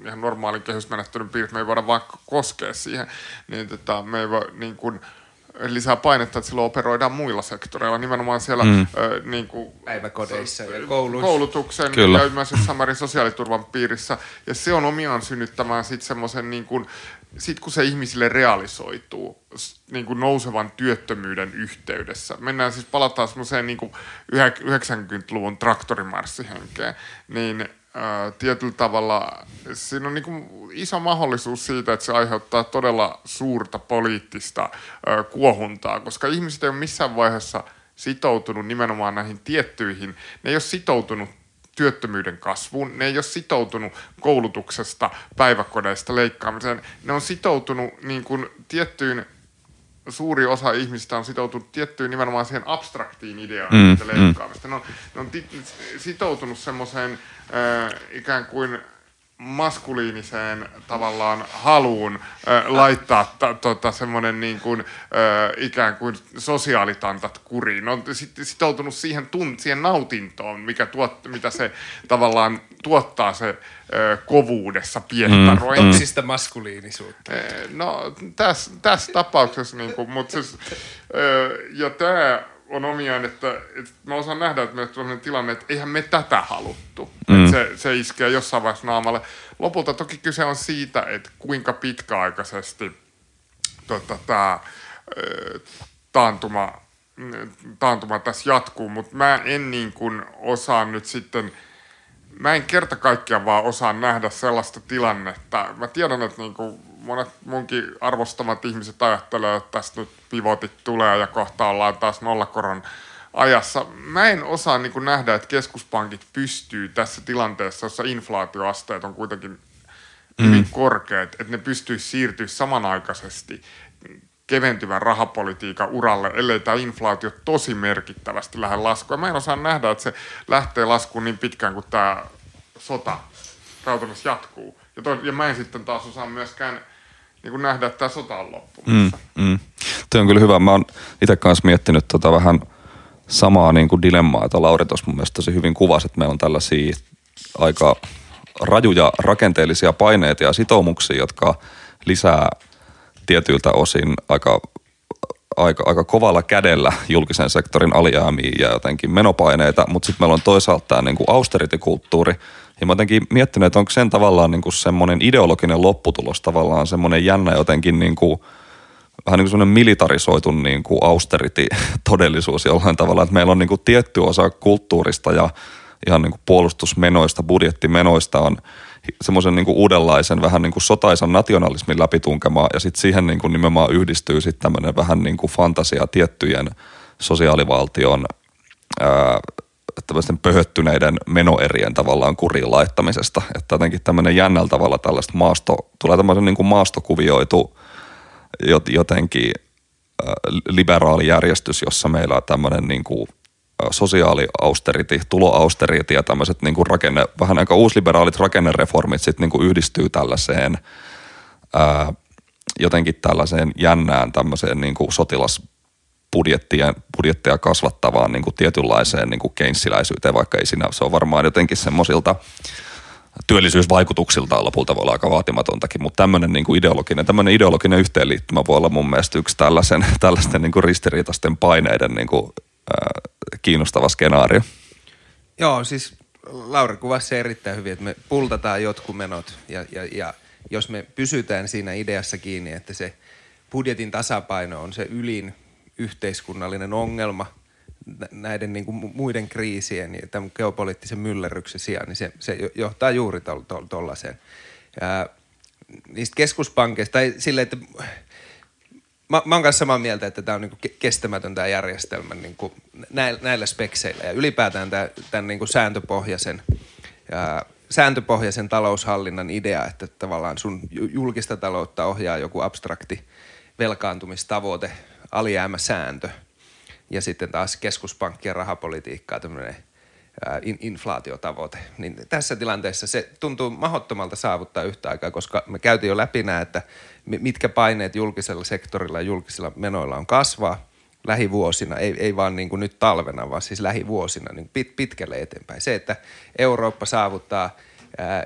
ihan normaalin kehysmenettelyn piirissä, me ei voida vaan koskea siihen, niin tota, me ei voi niin kuin, lisää painetta, että silloin operoidaan muilla sektoreilla, nimenomaan siellä mm. ö, niin kuin, päiväkodeissa ja kouluissa. koulutuksen Kyllä. ja myös samarin sosiaaliturvan piirissä. Ja se on omiaan synnyttämään sitten semmoisen, niin kuin, sit kun se ihmisille realisoituu niin kuin nousevan työttömyyden yhteydessä, mennään siis, palataan semmoiseen niin 90-luvun traktorimarssihenkeen, niin tietyllä tavalla siinä on niin iso mahdollisuus siitä, että se aiheuttaa todella suurta poliittista kuohuntaa, koska ihmiset ei ole missään vaiheessa sitoutunut nimenomaan näihin tiettyihin, ne ei ole sitoutunut työttömyyden kasvuun, ne ei ole sitoutunut koulutuksesta, päiväkodeista leikkaamiseen, ne on sitoutunut niin kuin tiettyyn suuri osa ihmistä on sitoutunut tiettyyn nimenomaan siihen abstraktiin ideaan mm, leikkaamista. Mm. Ne on, ne on sitoutunut semmoiseen äh, ikään kuin maskuliiniseen tavallaan haluun äh, laittaa t- tota, semmoinen niin kuin, äh, ikään kuin sosiaalitantat kuriin. On sit, sitoutunut siihen, tun- siihen nautintoon, mikä tuot, mitä se tavallaan tuottaa se äh, kovuudessa piehtarointi. Mm. Toksista maskuliinisuutta. Äh, no tässä täs tapauksessa, niin kuin, mutta siis, äh, ja tämä on omiaan, että, että mä osaan nähdä, että meillä tulee tilanne, että eihän me tätä haluttu. Mm. Että se, se iskee jossain vaiheessa naamalle. Lopulta toki kyse on siitä, että kuinka pitkäaikaisesti tota, tämä taantuma, taantuma tässä jatkuu, mutta mä en niin kuin osaa nyt sitten – mä en kerta kaikkiaan vaan osaa nähdä sellaista tilannetta. Mä tiedän, että niin kuin monet munkin arvostamat ihmiset ajattelee, että tästä nyt pivotit tulee ja kohta ollaan taas nollakoron ajassa. Mä en osaa niin kuin nähdä, että keskuspankit pystyy tässä tilanteessa, jossa inflaatioasteet on kuitenkin hyvin mm. korkeat, että ne pystyisi siirtyä samanaikaisesti keventyvän rahapolitiikan uralle, ellei tämä inflaatio tosi merkittävästi lähde laskuun. Mä en osaa nähdä, että se lähtee laskuun niin pitkään kuin tämä sota käytännössä jatkuu. Ja, toi, ja mä en sitten taas osaa myöskään niin kuin nähdä, että tämä sota on loppumassa. Mm, mm. Tuo on kyllä hyvä. Mä oon itse kanssa miettinyt tota vähän samaa niin kuin dilemmaa, että Lauri tuossa mun mielestä tosi hyvin kuvasi, että meillä on tällaisia aika rajuja rakenteellisia paineita ja sitoumuksia, jotka lisää tietyiltä osin aika aika, aika kovalla kädellä julkisen sektorin alijäämiä ja jotenkin menopaineita, mutta sitten meillä on toisaalta tämä niin austerity-kulttuuri. Ja mä jotenkin miettinyt, että onko sen tavallaan niin semmoinen ideologinen lopputulos tavallaan semmoinen jännä jotenkin niin kuin, vähän niin kuin semmoinen militarisoitu niin kuin austerity-todellisuus jollain tavalla, että meillä on niin kuin tietty osa kulttuurista ja ihan niin kuin puolustusmenoista, budjettimenoista on – semmoisen niin uudenlaisen vähän niin kuin sotaisan nationalismin läpitunkemaa ja sitten siihen niin kuin nimenomaan yhdistyy sitten tämmöinen vähän niin kuin fantasia tiettyjen sosiaalivaltion tämmöisten pöhöttyneiden menoerien tavallaan kuriin laittamisesta. Että jotenkin tämmöinen jännällä tavalla tällaista maasto, tulee tämmöisen niin kuin maastokuvioitu jotenkin liberaali järjestys, jossa meillä on tämmöinen niin kuin sosiaaliausterity, tuloausterity ja tämmöiset niin kuin rakenne, vähän aika uusliberaalit rakennereformit sitten niin kuin yhdistyy tällaiseen ää, jotenkin tällaiseen jännään tämmöiseen niin kuin sotilasbudjettien, budjetteja kasvattavaan niin kuin tietynlaiseen niin kuin keinsiläisyyteen, vaikka ei siinä, se on varmaan jotenkin semmoisilta työllisyysvaikutuksilta lopulta voi olla aika vaatimatontakin, mutta tämmöinen niin kuin ideologinen, tämmöinen ideologinen yhteenliittymä voi olla mun mielestä yksi tällaisen, <laughs> tällaisten niin kuin ristiriitaisten paineiden niin kuin kiinnostava skenaario. Joo, siis Lauri kuvasi se erittäin hyvin, että me pultataan jotkut menot ja, ja, ja jos me pysytään siinä ideassa kiinni, että se budjetin tasapaino on se ylin yhteiskunnallinen ongelma näiden niin kuin muiden kriisien ja tämän geopoliittisen myllerryksen sijaan, niin se, se johtaa juuri tuollaiseen. Niistä keskuspankeista, tai sille, että mä, mä oon kanssa samaa mieltä, että tämä on niinku kestämätön tämä järjestelmä niinku näillä, näillä spekseillä ja ylipäätään tämä, tämän niinku sääntöpohjaisen, ää, sääntöpohjaisen taloushallinnan idea, että tavallaan sun julkista taloutta ohjaa joku abstrakti velkaantumistavoite, alijäämäsääntö ja sitten taas keskuspankkien rahapolitiikkaa tämmöinen inflaatiotavoite. Niin tässä tilanteessa se tuntuu mahdottomalta saavuttaa yhtä aikaa, koska me käytiin jo läpi nämä, että mitkä paineet julkisella sektorilla ja julkisilla menoilla on kasvaa lähivuosina, ei, ei vaan niin kuin nyt talvena, vaan siis lähivuosina niin pit, pitkälle eteenpäin. Se, että Eurooppa saavuttaa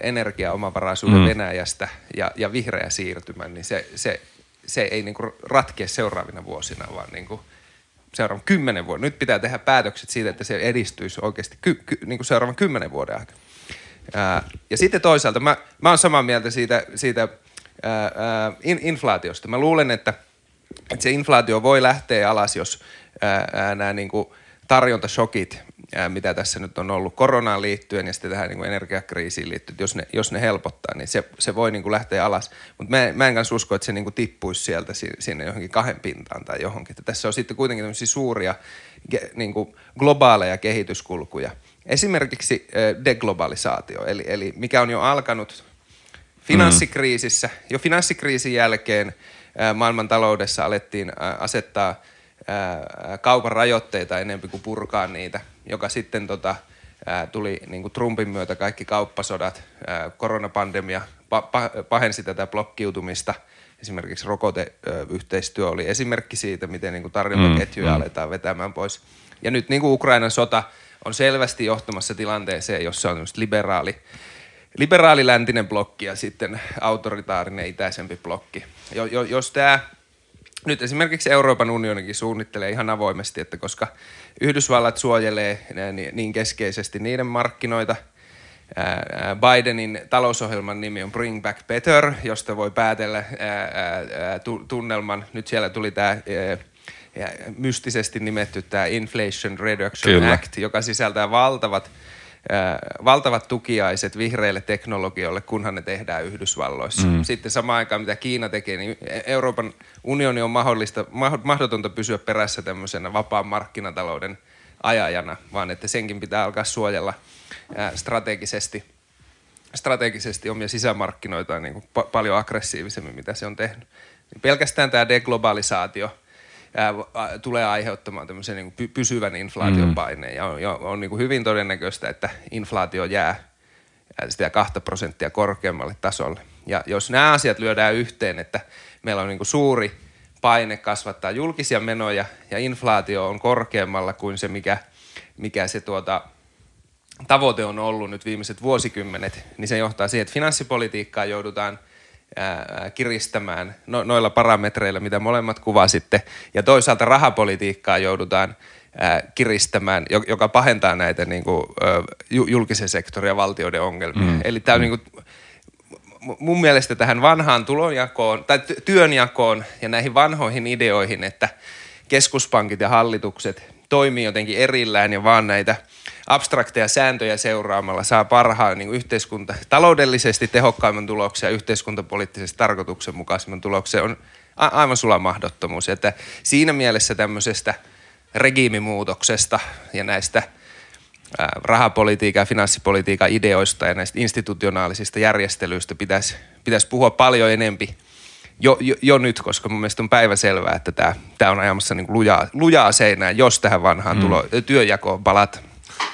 energiaomavaraisuuden mm. Venäjästä ja, ja vihreä siirtymän, niin se, se, se ei niin kuin ratkea seuraavina vuosina, vaan niin kuin seuraavan kymmenen vuoden. Nyt pitää tehdä päätökset siitä, että se edistyisi oikeasti ky, ky, niin kuin seuraavan kymmenen vuoden aikana. Ää, ja sitten toisaalta mä, mä oon samaa mieltä siitä, siitä ää, in, inflaatiosta. Mä luulen, että, että se inflaatio voi lähteä alas, jos nämä niin kuin mitä tässä nyt on ollut koronaan liittyen ja sitten tähän niin kuin energiakriisiin liittyen, jos ne, jos ne helpottaa, niin se, se voi niin kuin lähteä alas. Mutta mä, mä en kanssa usko, että se niin kuin tippuisi sieltä sinne johonkin kahden pintaan tai johonkin. Että tässä on sitten kuitenkin tämmöisiä suuria niin kuin globaaleja kehityskulkuja. Esimerkiksi deglobalisaatio, eli, eli mikä on jo alkanut Finanssikriisissä, jo finanssikriisin jälkeen maailman taloudessa alettiin asettaa kaupan rajoitteita enemmän kuin purkaa niitä, joka sitten tota, tuli niin kuin Trumpin myötä kaikki kauppasodat, koronapandemia pahensi tätä blokkiutumista. Esimerkiksi rokoteyhteistyö oli esimerkki siitä, miten niin kuin tarjontaketjuja mm, mm. aletaan vetämään pois. Ja nyt niin kuin Ukrainan sota on selvästi johtamassa tilanteeseen, jossa on liberaali liberaaliläntinen blokki ja sitten autoritaarinen itäisempi blokki. Jo, jo, jos tämä nyt esimerkiksi Euroopan unionikin suunnittelee ihan avoimesti, että koska Yhdysvallat suojelee niin keskeisesti niiden markkinoita, Bidenin talousohjelman nimi on Bring Back Better, josta voi päätellä tunnelman. Nyt siellä tuli tämä mystisesti nimetty tämä Inflation Reduction Kyllä. Act, joka sisältää valtavat – valtavat tukiaiset vihreille teknologioille, kunhan ne tehdään Yhdysvalloissa. Mm. Sitten samaan aikaan, mitä Kiina tekee, niin Euroopan unioni on mahdollista, mahdotonta pysyä perässä tämmöisenä vapaan markkinatalouden ajajana, vaan että senkin pitää alkaa suojella strategisesti, strategisesti omia sisämarkkinoitaan niin kuin pa- paljon aggressiivisemmin, mitä se on tehnyt. Niin pelkästään tämä deglobalisaatio – ää, tulee aiheuttamaan tämmöisen niin pysyvän inflaatiopaineen. Mm. Ja on, ja on niin kuin hyvin todennäköistä, että inflaatio jää sitä kahta prosenttia korkeammalle tasolle. Ja jos nämä asiat lyödään yhteen, että meillä on niin kuin suuri paine kasvattaa julkisia menoja ja inflaatio on korkeammalla kuin se, mikä, mikä se tuota, tavoite on ollut nyt viimeiset vuosikymmenet, niin se johtaa siihen, että finanssipolitiikkaa joudutaan kiristämään no, noilla parametreilla, mitä molemmat kuvasitte. Ja toisaalta rahapolitiikkaa joudutaan ää, kiristämään, joka pahentaa näitä niin kuin, julkisen sektorin ja valtioiden ongelmia. Mm. Eli tämä on mm. niin kuin, mun mielestä tähän vanhaan tulonjakoon tai työnjakoon ja näihin vanhoihin ideoihin, että keskuspankit ja hallitukset toimii jotenkin erillään ja vaan näitä abstrakteja sääntöjä seuraamalla saa parhaan niin yhteiskunta, taloudellisesti tehokkaimman tuloksen ja yhteiskuntapoliittisesti tarkoituksenmukaisemman tuloksen on a- aivan sulla mahdottomuus. Että siinä mielessä tämmöisestä regiimimuutoksesta ja näistä – rahapolitiikan ja finanssipolitiikan ideoista ja näistä institutionaalisista järjestelyistä pitäisi, pitäisi puhua paljon enempi jo, jo, jo nyt, koska mun mielestä on päivä että tämä, on ajamassa niin lujaa, lujaa seinään, jos tähän vanhaan mm. tulo, työjakoon palat.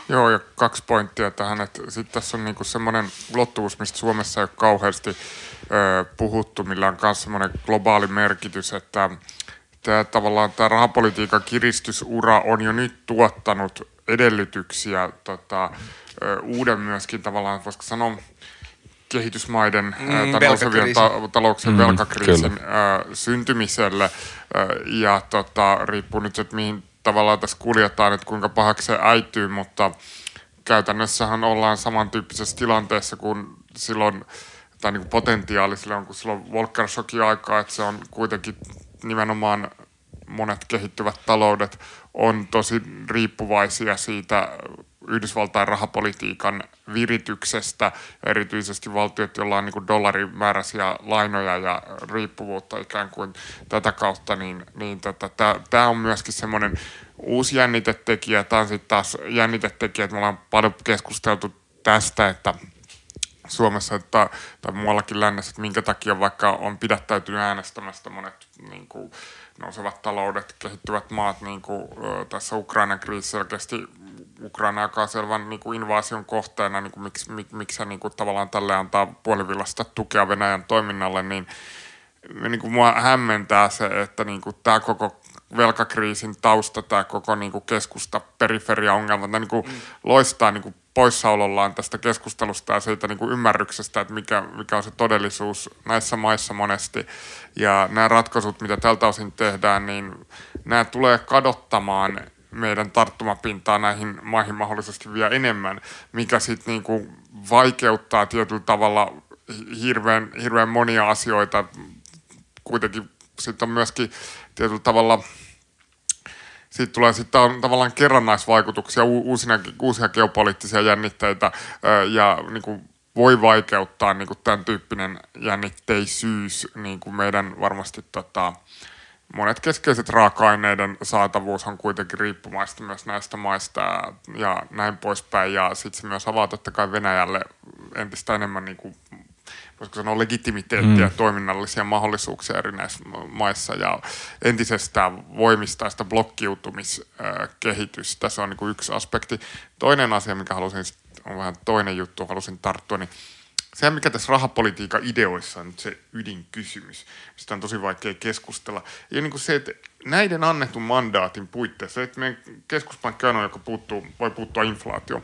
Joo, ja kaksi pointtia tähän, että sitten tässä on niinku semmoinen ulottuvuus, mistä Suomessa ei ole kauheasti ö, puhuttu, millä on myös semmoinen globaali merkitys, että tämä tavallaan tämä rahapolitiikan kiristysura on jo nyt tuottanut edellytyksiä tota, uuden myöskin tavallaan, voisiko sanoa, kehitysmaiden mm, tai nousevien ta- talouksien mm, velkakriisin ä, syntymiselle. Ä, ja tota, riippuu nyt, että mihin tavallaan tässä kuljetaan, että kuinka pahaksi se äityy, mutta käytännössähän ollaan samantyyppisessä tilanteessa kuin silloin, tai niin kuin potentiaali silloin, kun silloin Volcker aikaa, että se on kuitenkin nimenomaan monet kehittyvät taloudet on tosi riippuvaisia siitä Yhdysvaltain rahapolitiikan virityksestä, erityisesti valtiot, joilla on niin dollarimääräisiä lainoja ja riippuvuutta ikään kuin tätä kautta, niin, niin tota, tämä on myöskin semmoinen uusi jännitetekijä. Tämä on sitten taas jännitetekijä, että me ollaan paljon keskusteltu tästä, että Suomessa että, tai muuallakin lännessä, että minkä takia vaikka on pidättäytynyt äänestämästä monet niin kuin, nousevat taloudet, kehittyvät maat, niin kuin tässä Ukrainan kriisi selkeästi Ukraina, joka on selvän niin kuin invaasion kohteena, niin kuin miksi, mik, miksi hän niin kuin tavallaan tälle antaa puolivillasta tukea Venäjän toiminnalle, niin, niin kuin mua hämmentää se, että niin kuin tämä koko velkakriisin tausta, tämä koko niin kuin keskusta periferia-ongelma, niin kuin mm. loistaa niin kuin poissaolollaan tästä keskustelusta ja siitä niin kuin ymmärryksestä, että mikä, mikä on se todellisuus näissä maissa monesti. Ja nämä ratkaisut, mitä tältä osin tehdään, niin nämä tulee kadottamaan meidän tarttumapintaa näihin maihin mahdollisesti vielä enemmän, mikä sitten niin kuin vaikeuttaa tietyllä tavalla hirveän, hirveän monia asioita. Kuitenkin sitten on myöskin tietyllä tavalla – siitä tulee sitten on tavallaan kerrannaisvaikutuksia, uusina, uusia geopoliittisia jännitteitä ja niin kuin voi vaikeuttaa niin kuin tämän tyyppinen jännitteisyys niin kuin meidän varmasti tota, monet keskeiset raaka-aineiden saatavuus on kuitenkin riippumaista myös näistä maista ja näin poispäin. Ja sitten se myös avaa totta kai Venäjälle entistä enemmän niin kuin voisiko sanoa legitimiteettiä, mm. toiminnallisia mahdollisuuksia eri näissä maissa ja entisestään voimistaa sitä blokkiutumiskehitystä. Se on niin kuin yksi aspekti. Toinen asia, mikä halusin, on vähän toinen juttu, halusin tarttua, niin se, mikä tässä rahapolitiikan ideoissa on nyt se ydinkysymys, mistä on tosi vaikea keskustella, ja niin kuin se, että näiden annetun mandaatin puitteissa, että meidän keskuspankki on, joka puuttuu, voi puuttua inflaatioon.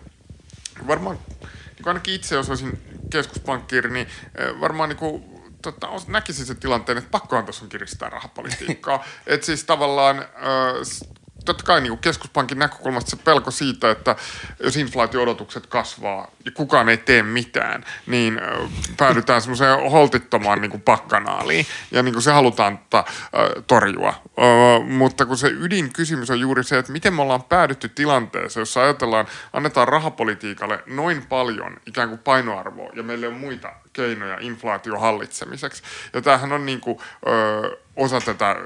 Varmaan niin ainakin itse, jos olisin keskuspankkiiri, niin eh, varmaan niin kuin, tota, näkisin sen tilanteen, että pakkohan tuossa on kiristää rahapolitiikkaa. <laughs> että siis tavallaan äh, totta kai niin keskuspankin näkökulmasta se pelko siitä, että jos inflaatio-odotukset kasvaa ja kukaan ei tee mitään, niin päädytään semmoiseen holtittomaan niin kuin pakkanaaliin ja niin kuin se halutaan tota, torjua. Mutta kun se ydinkysymys on juuri se, että miten me ollaan päädytty tilanteeseen, jossa ajatellaan, annetaan rahapolitiikalle noin paljon ikään kuin painoarvoa ja meillä on muita keinoja inflaation hallitsemiseksi. Ja tämähän on niin kuin, ö, osa tätä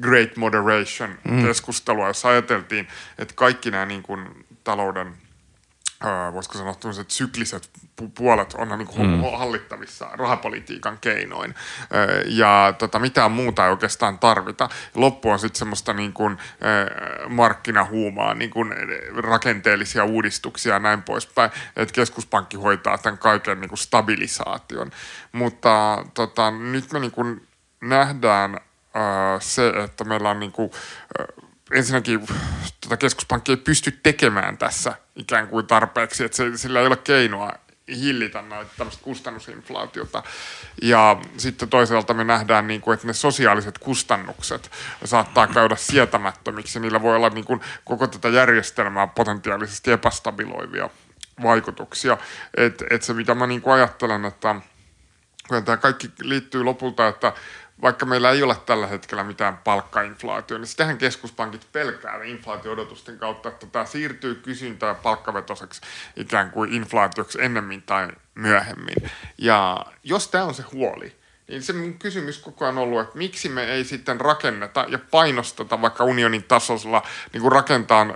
Great Moderation-keskustelua, mm. jossa ajateltiin, että kaikki nämä niin kuin, talouden voisiko sanoa sykliset puolet on niin kuin mm. hallittavissa rahapolitiikan keinoin. Ja tota, mitään muuta ei oikeastaan tarvita. Loppu on sitten semmoista niin kuin, markkinahuumaa, niin kuin rakenteellisia uudistuksia ja näin poispäin, että keskuspankki hoitaa tämän kaiken niin kuin stabilisaation. Mutta tota, nyt me niin kuin nähdään se, että meillä on niin kuin, ensinnäkin tota keskuspankki ei pysty tekemään tässä ikään kuin tarpeeksi, että se, sillä ei ole keinoa hillitä näitä tämmöistä kustannusinflaatiota. Ja sitten toisaalta me nähdään, niin kuin, että ne sosiaaliset kustannukset saattaa käydä sietämättömiksi. Niillä voi olla niin kuin, koko tätä järjestelmää potentiaalisesti epästabiloivia vaikutuksia. Et, et se, mitä mä niin kuin ajattelen, että tämä kaikki liittyy lopulta, että vaikka meillä ei ole tällä hetkellä mitään palkkainflaatio, niin sitähän keskuspankit pelkää inflaatio-odotusten kautta, että tämä siirtyy kysyntää palkkavetoseksi ikään kuin inflaatioksi ennemmin tai myöhemmin. Ja jos tämä on se huoli, niin se mun kysymys koko ajan ollut, että miksi me ei sitten rakenneta ja painosteta vaikka unionin tasolla niin kuin rakentaa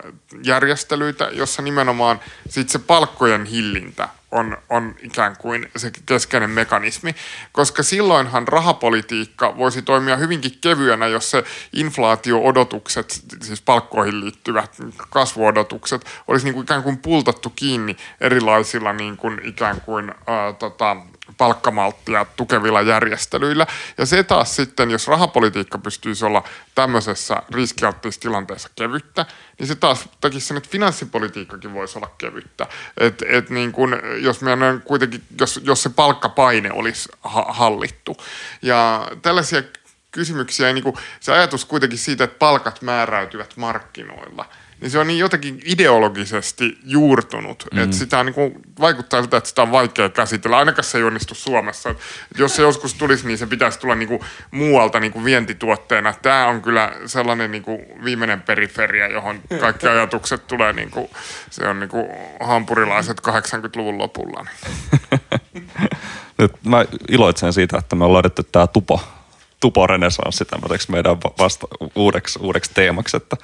järjestelyitä, jossa nimenomaan sit se palkkojen hillintä on, on ikään kuin se keskeinen mekanismi, koska silloinhan rahapolitiikka voisi toimia hyvinkin kevyenä, jos se inflaatio-odotukset, siis palkkoihin liittyvät kasvuodotukset, olisi niin kuin ikään kuin pultattu kiinni erilaisilla niin kuin ikään kuin ää, tota, palkkamalttia tukevilla järjestelyillä. Ja se taas sitten, jos rahapolitiikka pystyisi olla tämmöisessä riskialttiissa tilanteessa kevyttä, niin se taas tekisi sen, että finanssipolitiikkakin voisi olla kevyttä. Et, et niin kun, jos, meidän kuitenkin, jos, jos se palkkapaine olisi ha- hallittu. Ja tällaisia kysymyksiä, niin se ajatus kuitenkin siitä, että palkat määräytyvät markkinoilla – niin se on niin jotenkin ideologisesti juurtunut, mm. että sitä niin kuin, vaikuttaa siltä, että sitä on vaikea käsitellä. Ainakaan se ei onnistu Suomessa. Et jos se joskus tulisi, niin se pitäisi tulla niin kuin muualta niin kuin vientituotteena. Tämä on kyllä sellainen niin kuin viimeinen periferia, johon kaikki ajatukset tulee, niin kuin, se on niin kuin hampurilaiset 80-luvun lopulla. <laughs> Nyt mä iloitsen siitä, että me ollaan löydetty tämä tupo tuporenesanssi tämmöiseksi meidän vasta uudeksi, uudeksi teemaksi, että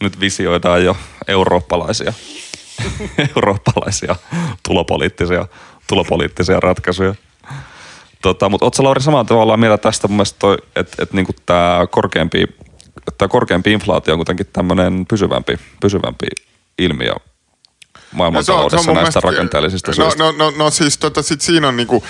nyt visioidaan jo eurooppalaisia, <laughs> eurooppalaisia tulopoliittisia, tulopoliittisia ratkaisuja. Tota, mutta ootko Lauri samalla tavalla mieltä tästä mun mielestä, että, että niinku tämä korkeampi, tää korkeampi inflaatio on kuitenkin tämmöinen pysyvämpi, pysyvämpi ilmiö maailmantaloudessa no, se on, se on näistä mielestä, rakenteellisista no, syistä? No, no, no siis tota, sit siinä on niinku,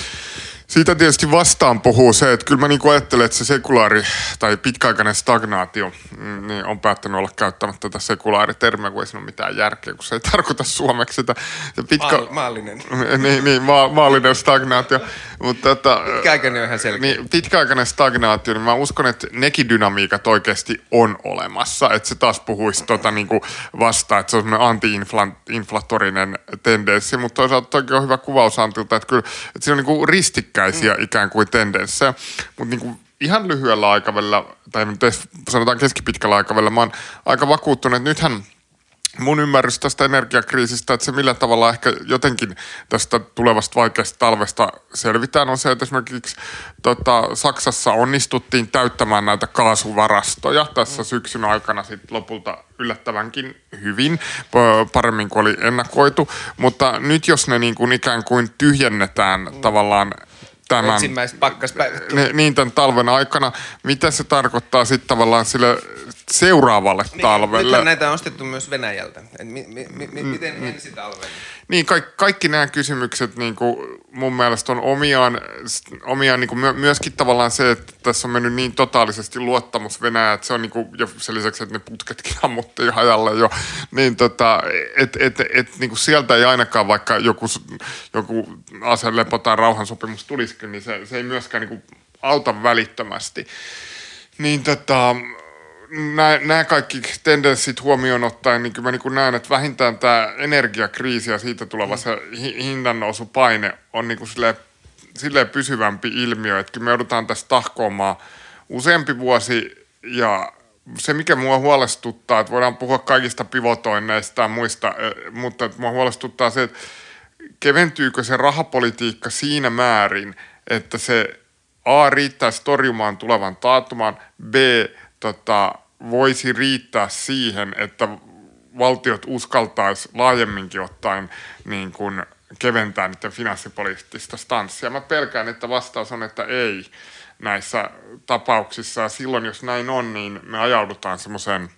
siitä tietysti vastaan puhuu se, että kyllä mä niin ajattelen, että se sekulaari tai pitkäaikainen stagnaatio mm, niin on päättänyt olla käyttämättä tätä sekulaaritermiä, kun ei siinä ole mitään järkeä, kun se ei tarkoita suomeksi sitä. Se pitkä... maallinen. <laughs> niin, niin ma- maallinen stagnaatio. Mutta, tota, pitkäaikainen on ihan selkeä. Niin, pitkäaikainen stagnaatio, niin mä uskon, että nekin dynamiikat oikeasti on olemassa. Että se taas puhuisi tota niin kuin vastaan, että se on semmoinen anti-inflatorinen tendenssi, mutta toisaalta toki on hyvä kuvaus Antilta, että kyllä että siinä on niin kuin ristikkäisiä mm. ikään kuin tendenssejä, mutta niin kuin ihan lyhyellä aikavälillä, tai sanotaan keskipitkällä aikavälillä, mä oon aika vakuuttunut, että nythän – mun ymmärrys tästä energiakriisistä, että se millä tavalla ehkä jotenkin tästä tulevasta vaikeasta talvesta selvitään, on se, että esimerkiksi tota, Saksassa onnistuttiin täyttämään näitä kaasuvarastoja tässä syksyn aikana sitten lopulta yllättävänkin hyvin, paremmin kuin oli ennakoitu, mutta nyt jos ne niin kuin ikään kuin tyhjennetään mm. tavallaan tämän, Ensimmäiset pakkaspäivät. Niin tämän talven aikana. Mitä se tarkoittaa sitten tavallaan sille seuraavalle niin, talvelle? näitä on ostettu myös Venäjältä. Et mi, mi, mi, mi, miten mm, ensi talven? Niin, kaikki, kaikki nämä kysymykset niin kuin mun mielestä on omiaan, omiaan niin kuin myöskin tavallaan se, että tässä on mennyt niin totaalisesti luottamus Venäjä, että se on niin kuin, ja sen lisäksi, että ne putketkin <laughs> ammuttiin hajalle jo, niin tota, että et, et, niin kuin sieltä ei ainakaan vaikka joku, joku aselepo tai rauhansopimus tulisikin, niin se, se ei myöskään niin kuin auta välittömästi. Niin tota, nämä kaikki tendenssit huomioon ottaen, niin kyllä mä niin näen, että vähintään tämä energiakriisi ja siitä tuleva se hinnannousupaine on niin kuin silleen, silleen pysyvämpi ilmiö, että kyllä me joudutaan tässä tahkoamaan useampi vuosi. Ja se, mikä mua huolestuttaa, että voidaan puhua kaikista pivotoinneista ja muista, mutta että mua huolestuttaa se, että keventyykö se rahapolitiikka siinä määrin, että se A riittäisi torjumaan tulevan taatumaan, B tota, voisi riittää siihen, että valtiot uskaltaisi laajemminkin ottaen niin kuin keventää niiden finanssipoliittista stanssia. Mä pelkään, että vastaus on, että ei näissä tapauksissa. Ja silloin, jos näin on, niin me ajaudutaan semmoiseen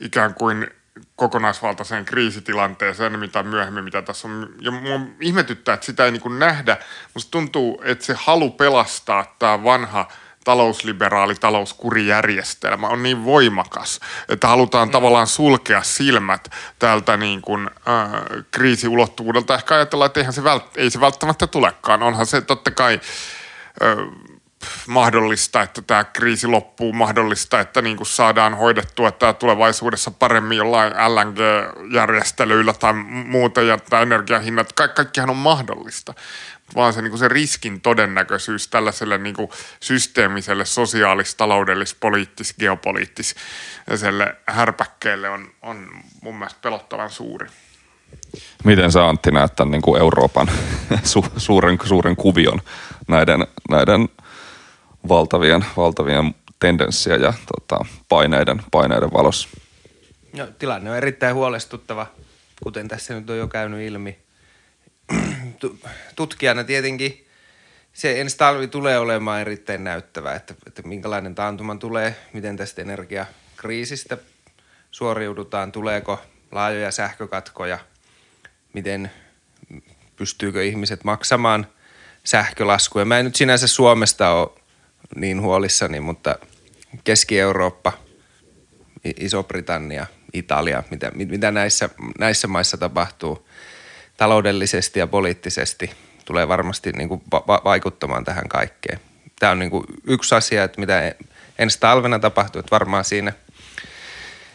ikään kuin kokonaisvaltaiseen kriisitilanteeseen, mitä myöhemmin, mitä tässä on. Ja mua ihmetyttää, että sitä ei niin nähdä. Musta tuntuu, että se halu pelastaa tämä vanha – talousliberaali talouskurijärjestelmä on niin voimakas, että halutaan mm. tavallaan sulkea silmät tältä niin kuin, äh, kriisiulottuvuudelta. Ehkä ajatellaan, että eihän se vält- ei se välttämättä tulekaan. Onhan se totta kai äh, mahdollista, että tämä kriisi loppuu, mahdollista, että niin kuin saadaan hoidettua tämä tulevaisuudessa paremmin jollain LNG-järjestelyillä tai muuta ja tämä energiahinnat, Ka- kaikkihan on mahdollista. Vaan se, niin kuin se riskin todennäköisyys tällaiselle niin kuin systeemiselle sosiaalis, taloudellis, poliittis, geopoliittis härpäkkeelle on, on mun mielestä pelottavan suuri. Miten sä Antti näet tämän niin kuin Euroopan <laughs> su- suuren, suuren kuvion näiden, näiden – valtavien, valtavien tendenssiä ja tota, paineiden, paineiden valossa. No, tilanne on erittäin huolestuttava, kuten tässä nyt on jo käynyt ilmi. <clears throat> Tutkijana tietenkin se ensi talvi tulee olemaan erittäin näyttävä, että, että minkälainen taantuma tulee, miten tästä energiakriisistä suoriudutaan, tuleeko laajoja sähkökatkoja, miten pystyykö ihmiset maksamaan sähkölaskuja. Mä en nyt sinänsä Suomesta ole niin huolissani, mutta Keski-Eurooppa, Iso-Britannia, Italia, mitä, mitä näissä, näissä maissa tapahtuu taloudellisesti ja poliittisesti, tulee varmasti niin kuin va- vaikuttamaan tähän kaikkeen. Tämä on niin kuin yksi asia, että mitä ensi talvena tapahtuu, että varmaan siinä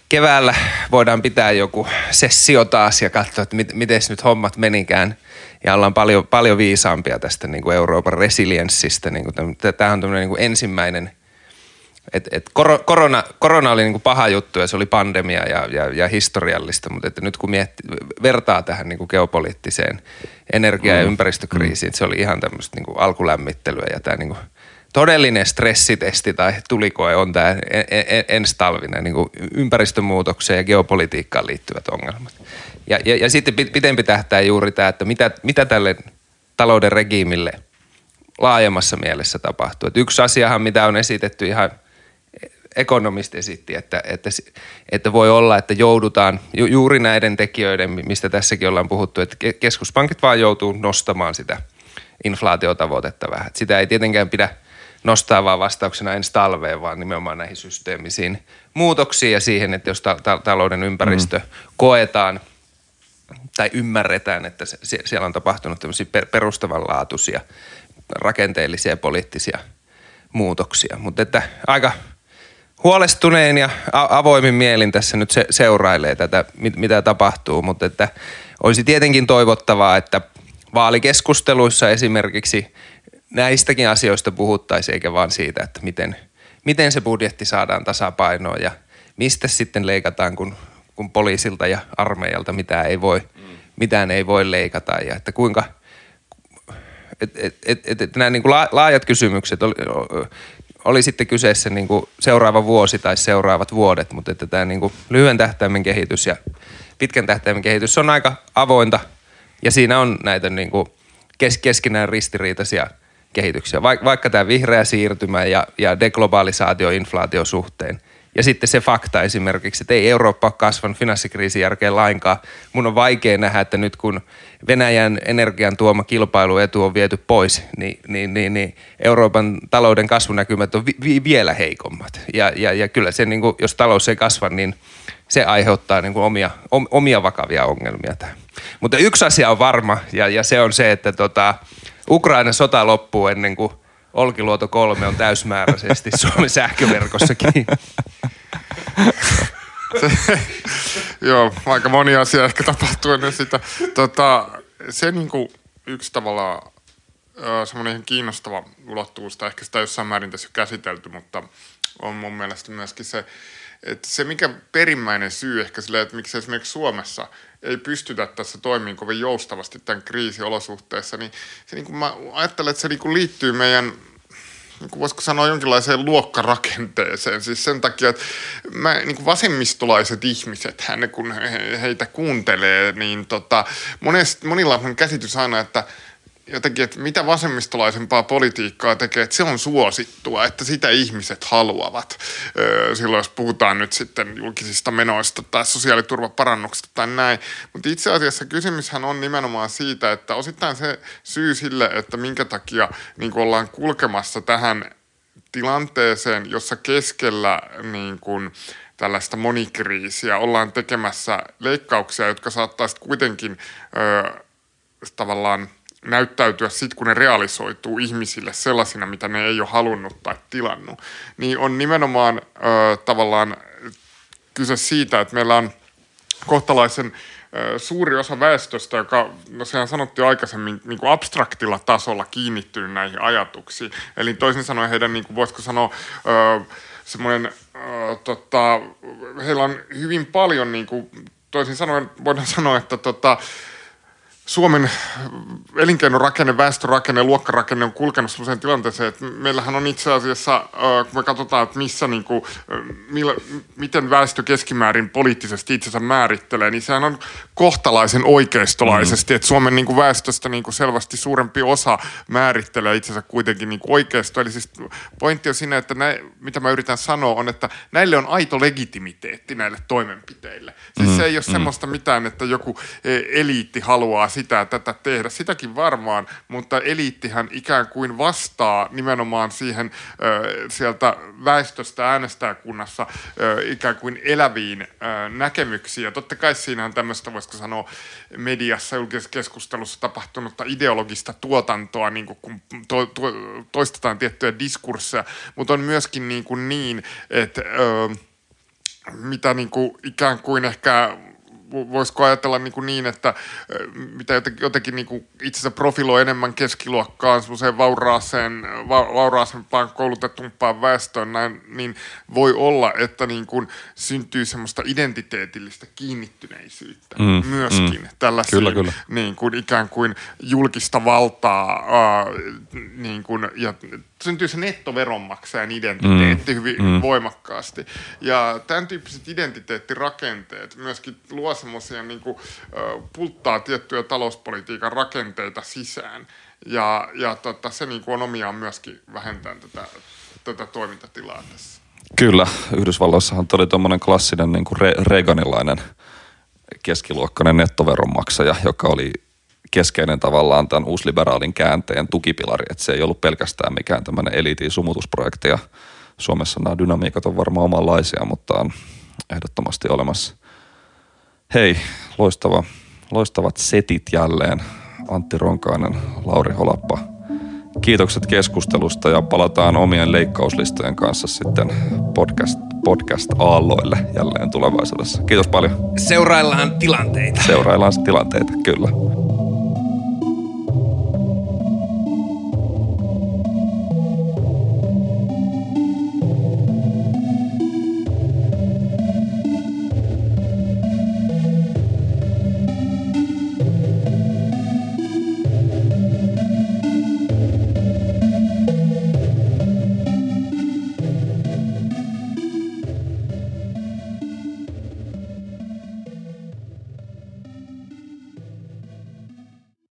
keväällä voidaan pitää joku sessio taas ja katsoa, että miten nyt hommat menikään – ja ollaan paljon, paljon viisaampia tästä niin kuin Euroopan resilienssistä. Niin kuin tämä on tämmöinen niin kuin ensimmäinen, et, et korona, korona oli niin kuin paha juttu ja se oli pandemia ja, ja, ja historiallista, mutta että nyt kun mietti, vertaa tähän niin kuin geopoliittiseen energia- ja mm. ympäristökriisiin, mm. se oli ihan tämmöistä niin kuin alkulämmittelyä ja tämä niin kuin todellinen stressitesti tai tulikoe on tämä ensi talvinen niin ympäristömuutokseen ja geopolitiikkaan liittyvät ongelmat. Ja, ja, ja sitten pitempi tähtää juuri tämä, että mitä, mitä tälle talouden regiimille laajemmassa mielessä tapahtuu. Et yksi asiahan, mitä on esitetty ihan ekonomist esitti, että, että, että voi olla, että joudutaan ju, juuri näiden tekijöiden, mistä tässäkin ollaan puhuttu, että keskuspankit vaan joutuu nostamaan sitä inflaatiotavoitetta vähän. Et sitä ei tietenkään pidä nostaa vaan vastauksena ensi talveen, vaan nimenomaan näihin systeemisiin muutoksiin ja siihen, että jos ta- ta- talouden ympäristö mm. koetaan – tai ymmärretään, että se, siellä on tapahtunut tämmöisiä perustavanlaatuisia rakenteellisia ja poliittisia muutoksia. Mutta että aika huolestuneen ja avoimin mielin tässä nyt se, seurailee tätä, mit, mitä tapahtuu, mutta että olisi tietenkin toivottavaa, että vaalikeskusteluissa esimerkiksi näistäkin asioista puhuttaisiin, eikä vaan siitä, että miten, miten se budjetti saadaan tasapainoon ja mistä sitten leikataan, kun kun poliisilta ja armeijalta mitään ei voi, mitään ei voi leikata. Ja että kuinka, et, et, et, et nämä niin kuin laajat kysymykset oli, oli sitten kyseessä niin kuin seuraava vuosi tai seuraavat vuodet, mutta että tämä niin kuin lyhyen tähtäimen kehitys ja pitkän tähtäimen kehitys on aika avointa. Ja siinä on näitä niin kuin kes, keskinään ristiriitaisia kehityksiä. Vaikka tämä vihreä siirtymä ja, ja deglobalisaatio inflaatio suhteen, ja sitten se fakta esimerkiksi, että ei Eurooppa ole kasvanut finanssikriisin jälkeen lainkaan. Mun on vaikea nähdä, että nyt kun Venäjän energian tuoma kilpailuetu on viety pois, niin, niin, niin, niin Euroopan talouden kasvunäkymät on vi, vi, vielä heikommat. Ja, ja, ja kyllä se, niin kuin, jos talous ei kasva, niin se aiheuttaa niin kuin omia, omia vakavia ongelmia tähän. Mutta yksi asia on varma, ja, ja se on se, että tota, Ukraina sota loppuu ennen kuin – Olkiluoto 3 on täysmääräisesti <laughs> Suomen sähköverkossakin. se, <laughs> joo, aika moni asia ehkä tapahtuu ennen sitä. Tota, se niin kuin yksi tavalla semmoinen ihan kiinnostava ulottuvuus, tai ehkä sitä jossain määrin tässä käsitelty, mutta on mun mielestä myöskin se, että se mikä perimmäinen syy ehkä sille, että miksi esimerkiksi Suomessa ei pystytä tässä toimimaan kovin joustavasti tämän kriisiolosuhteessa, niin se niin kuin mä ajattelen, että se niin kuin liittyy meidän niin voisiko sanoa jonkinlaiseen luokkarakenteeseen. Siis sen takia, että mä, niin kuin vasemmistolaiset ihmiset, hän, kun he, heitä kuuntelee, niin tota, monest, monilla on käsitys aina, että – jotenkin, että mitä vasemmistolaisempaa politiikkaa tekee, että se on suosittua, että sitä ihmiset haluavat. Silloin jos puhutaan nyt sitten julkisista menoista tai sosiaaliturvaparannuksista tai näin. Mutta itse asiassa kysymyshän on nimenomaan siitä, että osittain se syy sille, että minkä takia niin ollaan kulkemassa tähän tilanteeseen, jossa keskellä niin kuin, tällaista monikriisiä ollaan tekemässä leikkauksia, jotka saattaisivat kuitenkin ö, tavallaan näyttäytyä sitten, kun ne realisoituu ihmisille sellaisina, mitä ne ei ole halunnut tai tilannut, niin on nimenomaan ö, tavallaan kyse siitä, että meillä on kohtalaisen suuri osa väestöstä, joka, no sehän sanottiin aikaisemmin, niin kuin abstraktilla tasolla kiinnittynyt näihin ajatuksiin. Eli toisin sanoen heidän, niin kuin voisiko sanoa, semmoinen, tota, heillä on hyvin paljon, niin kuin, toisin sanoen voidaan <laughs> sanoa, että tota, Suomen elinkeinorakenne, väestörakenne, luokkarakenne on kulkenut sellaiseen tilanteeseen, että meillähän on itse asiassa, kun me katsotaan, että missä, niin kuin, millä, miten väestö keskimäärin poliittisesti itsensä määrittelee, niin sehän on kohtalaisen oikeistolaisesti, mm. että Suomen niin kuin väestöstä niin kuin selvästi suurempi osa määrittelee itsensä kuitenkin niin kuin oikeisto. Eli siis pointti on siinä, että nä, mitä mä yritän sanoa on, että näille on aito legitimiteetti näille toimenpiteille. Siis mm. se ei ole mm. semmoista mitään, että joku e, eliitti haluaa sitä tätä tehdä. Sitäkin varmaan, mutta eliittihän ikään kuin vastaa nimenomaan siihen ö, sieltä väestöstä äänestäjäkunnassa ö, ikään kuin eläviin ö, näkemyksiin. Ja totta kai siinä on tämmöistä, voisiko sanoa, mediassa, julkisessa keskustelussa tapahtunutta ideologista tuotantoa, niin kuin kun to, to, toistetaan tiettyjä diskursseja, mutta on myöskin niin, kuin niin että ö, mitä niin kuin ikään kuin ehkä voisiko ajatella niin, kuin niin että mitä jotenkin, jotenkin niin kuin itsensä profiloi enemmän keskiluokkaan, semmoiseen vauraaseen, va, vauraasempaan koulutetumpaan väestöön, näin, niin voi olla, että niin kuin syntyy semmoista identiteetillistä kiinnittyneisyyttä mm, myöskin mm. tällaisiin kyllä, kyllä. Niin kuin ikään kuin julkista valtaa äh, niin kuin, ja syntyy se nettoveronmaksajan identiteetti mm, hyvin mm. voimakkaasti. Ja tämän tyyppiset identiteettirakenteet myöskin luo semmoisia niin kuin, pulttaa tiettyjä talouspolitiikan rakenteita sisään. Ja, ja tota, se niin kuin on omiaan myöskin vähentämään tätä, tätä toimintatilaa tässä. Kyllä, Yhdysvalloissahan oli tuommoinen klassinen niin kuin Re- Reaganilainen keskiluokkainen nettoveronmaksaja, joka oli keskeinen tavallaan tämän uusliberaalin käänteen tukipilari, että se ei ollut pelkästään mikään tämmöinen eliitin sumutusprojekti ja Suomessa nämä dynamiikat on varmaan omanlaisia, mutta on ehdottomasti olemassa. Hei, loistava, loistavat setit jälleen. Antti Ronkainen, Lauri Holappa. Kiitokset keskustelusta ja palataan omien leikkauslistojen kanssa sitten podcast, podcast aalloille jälleen tulevaisuudessa. Kiitos paljon. Seuraillaan tilanteita. Seuraillaan tilanteita, kyllä.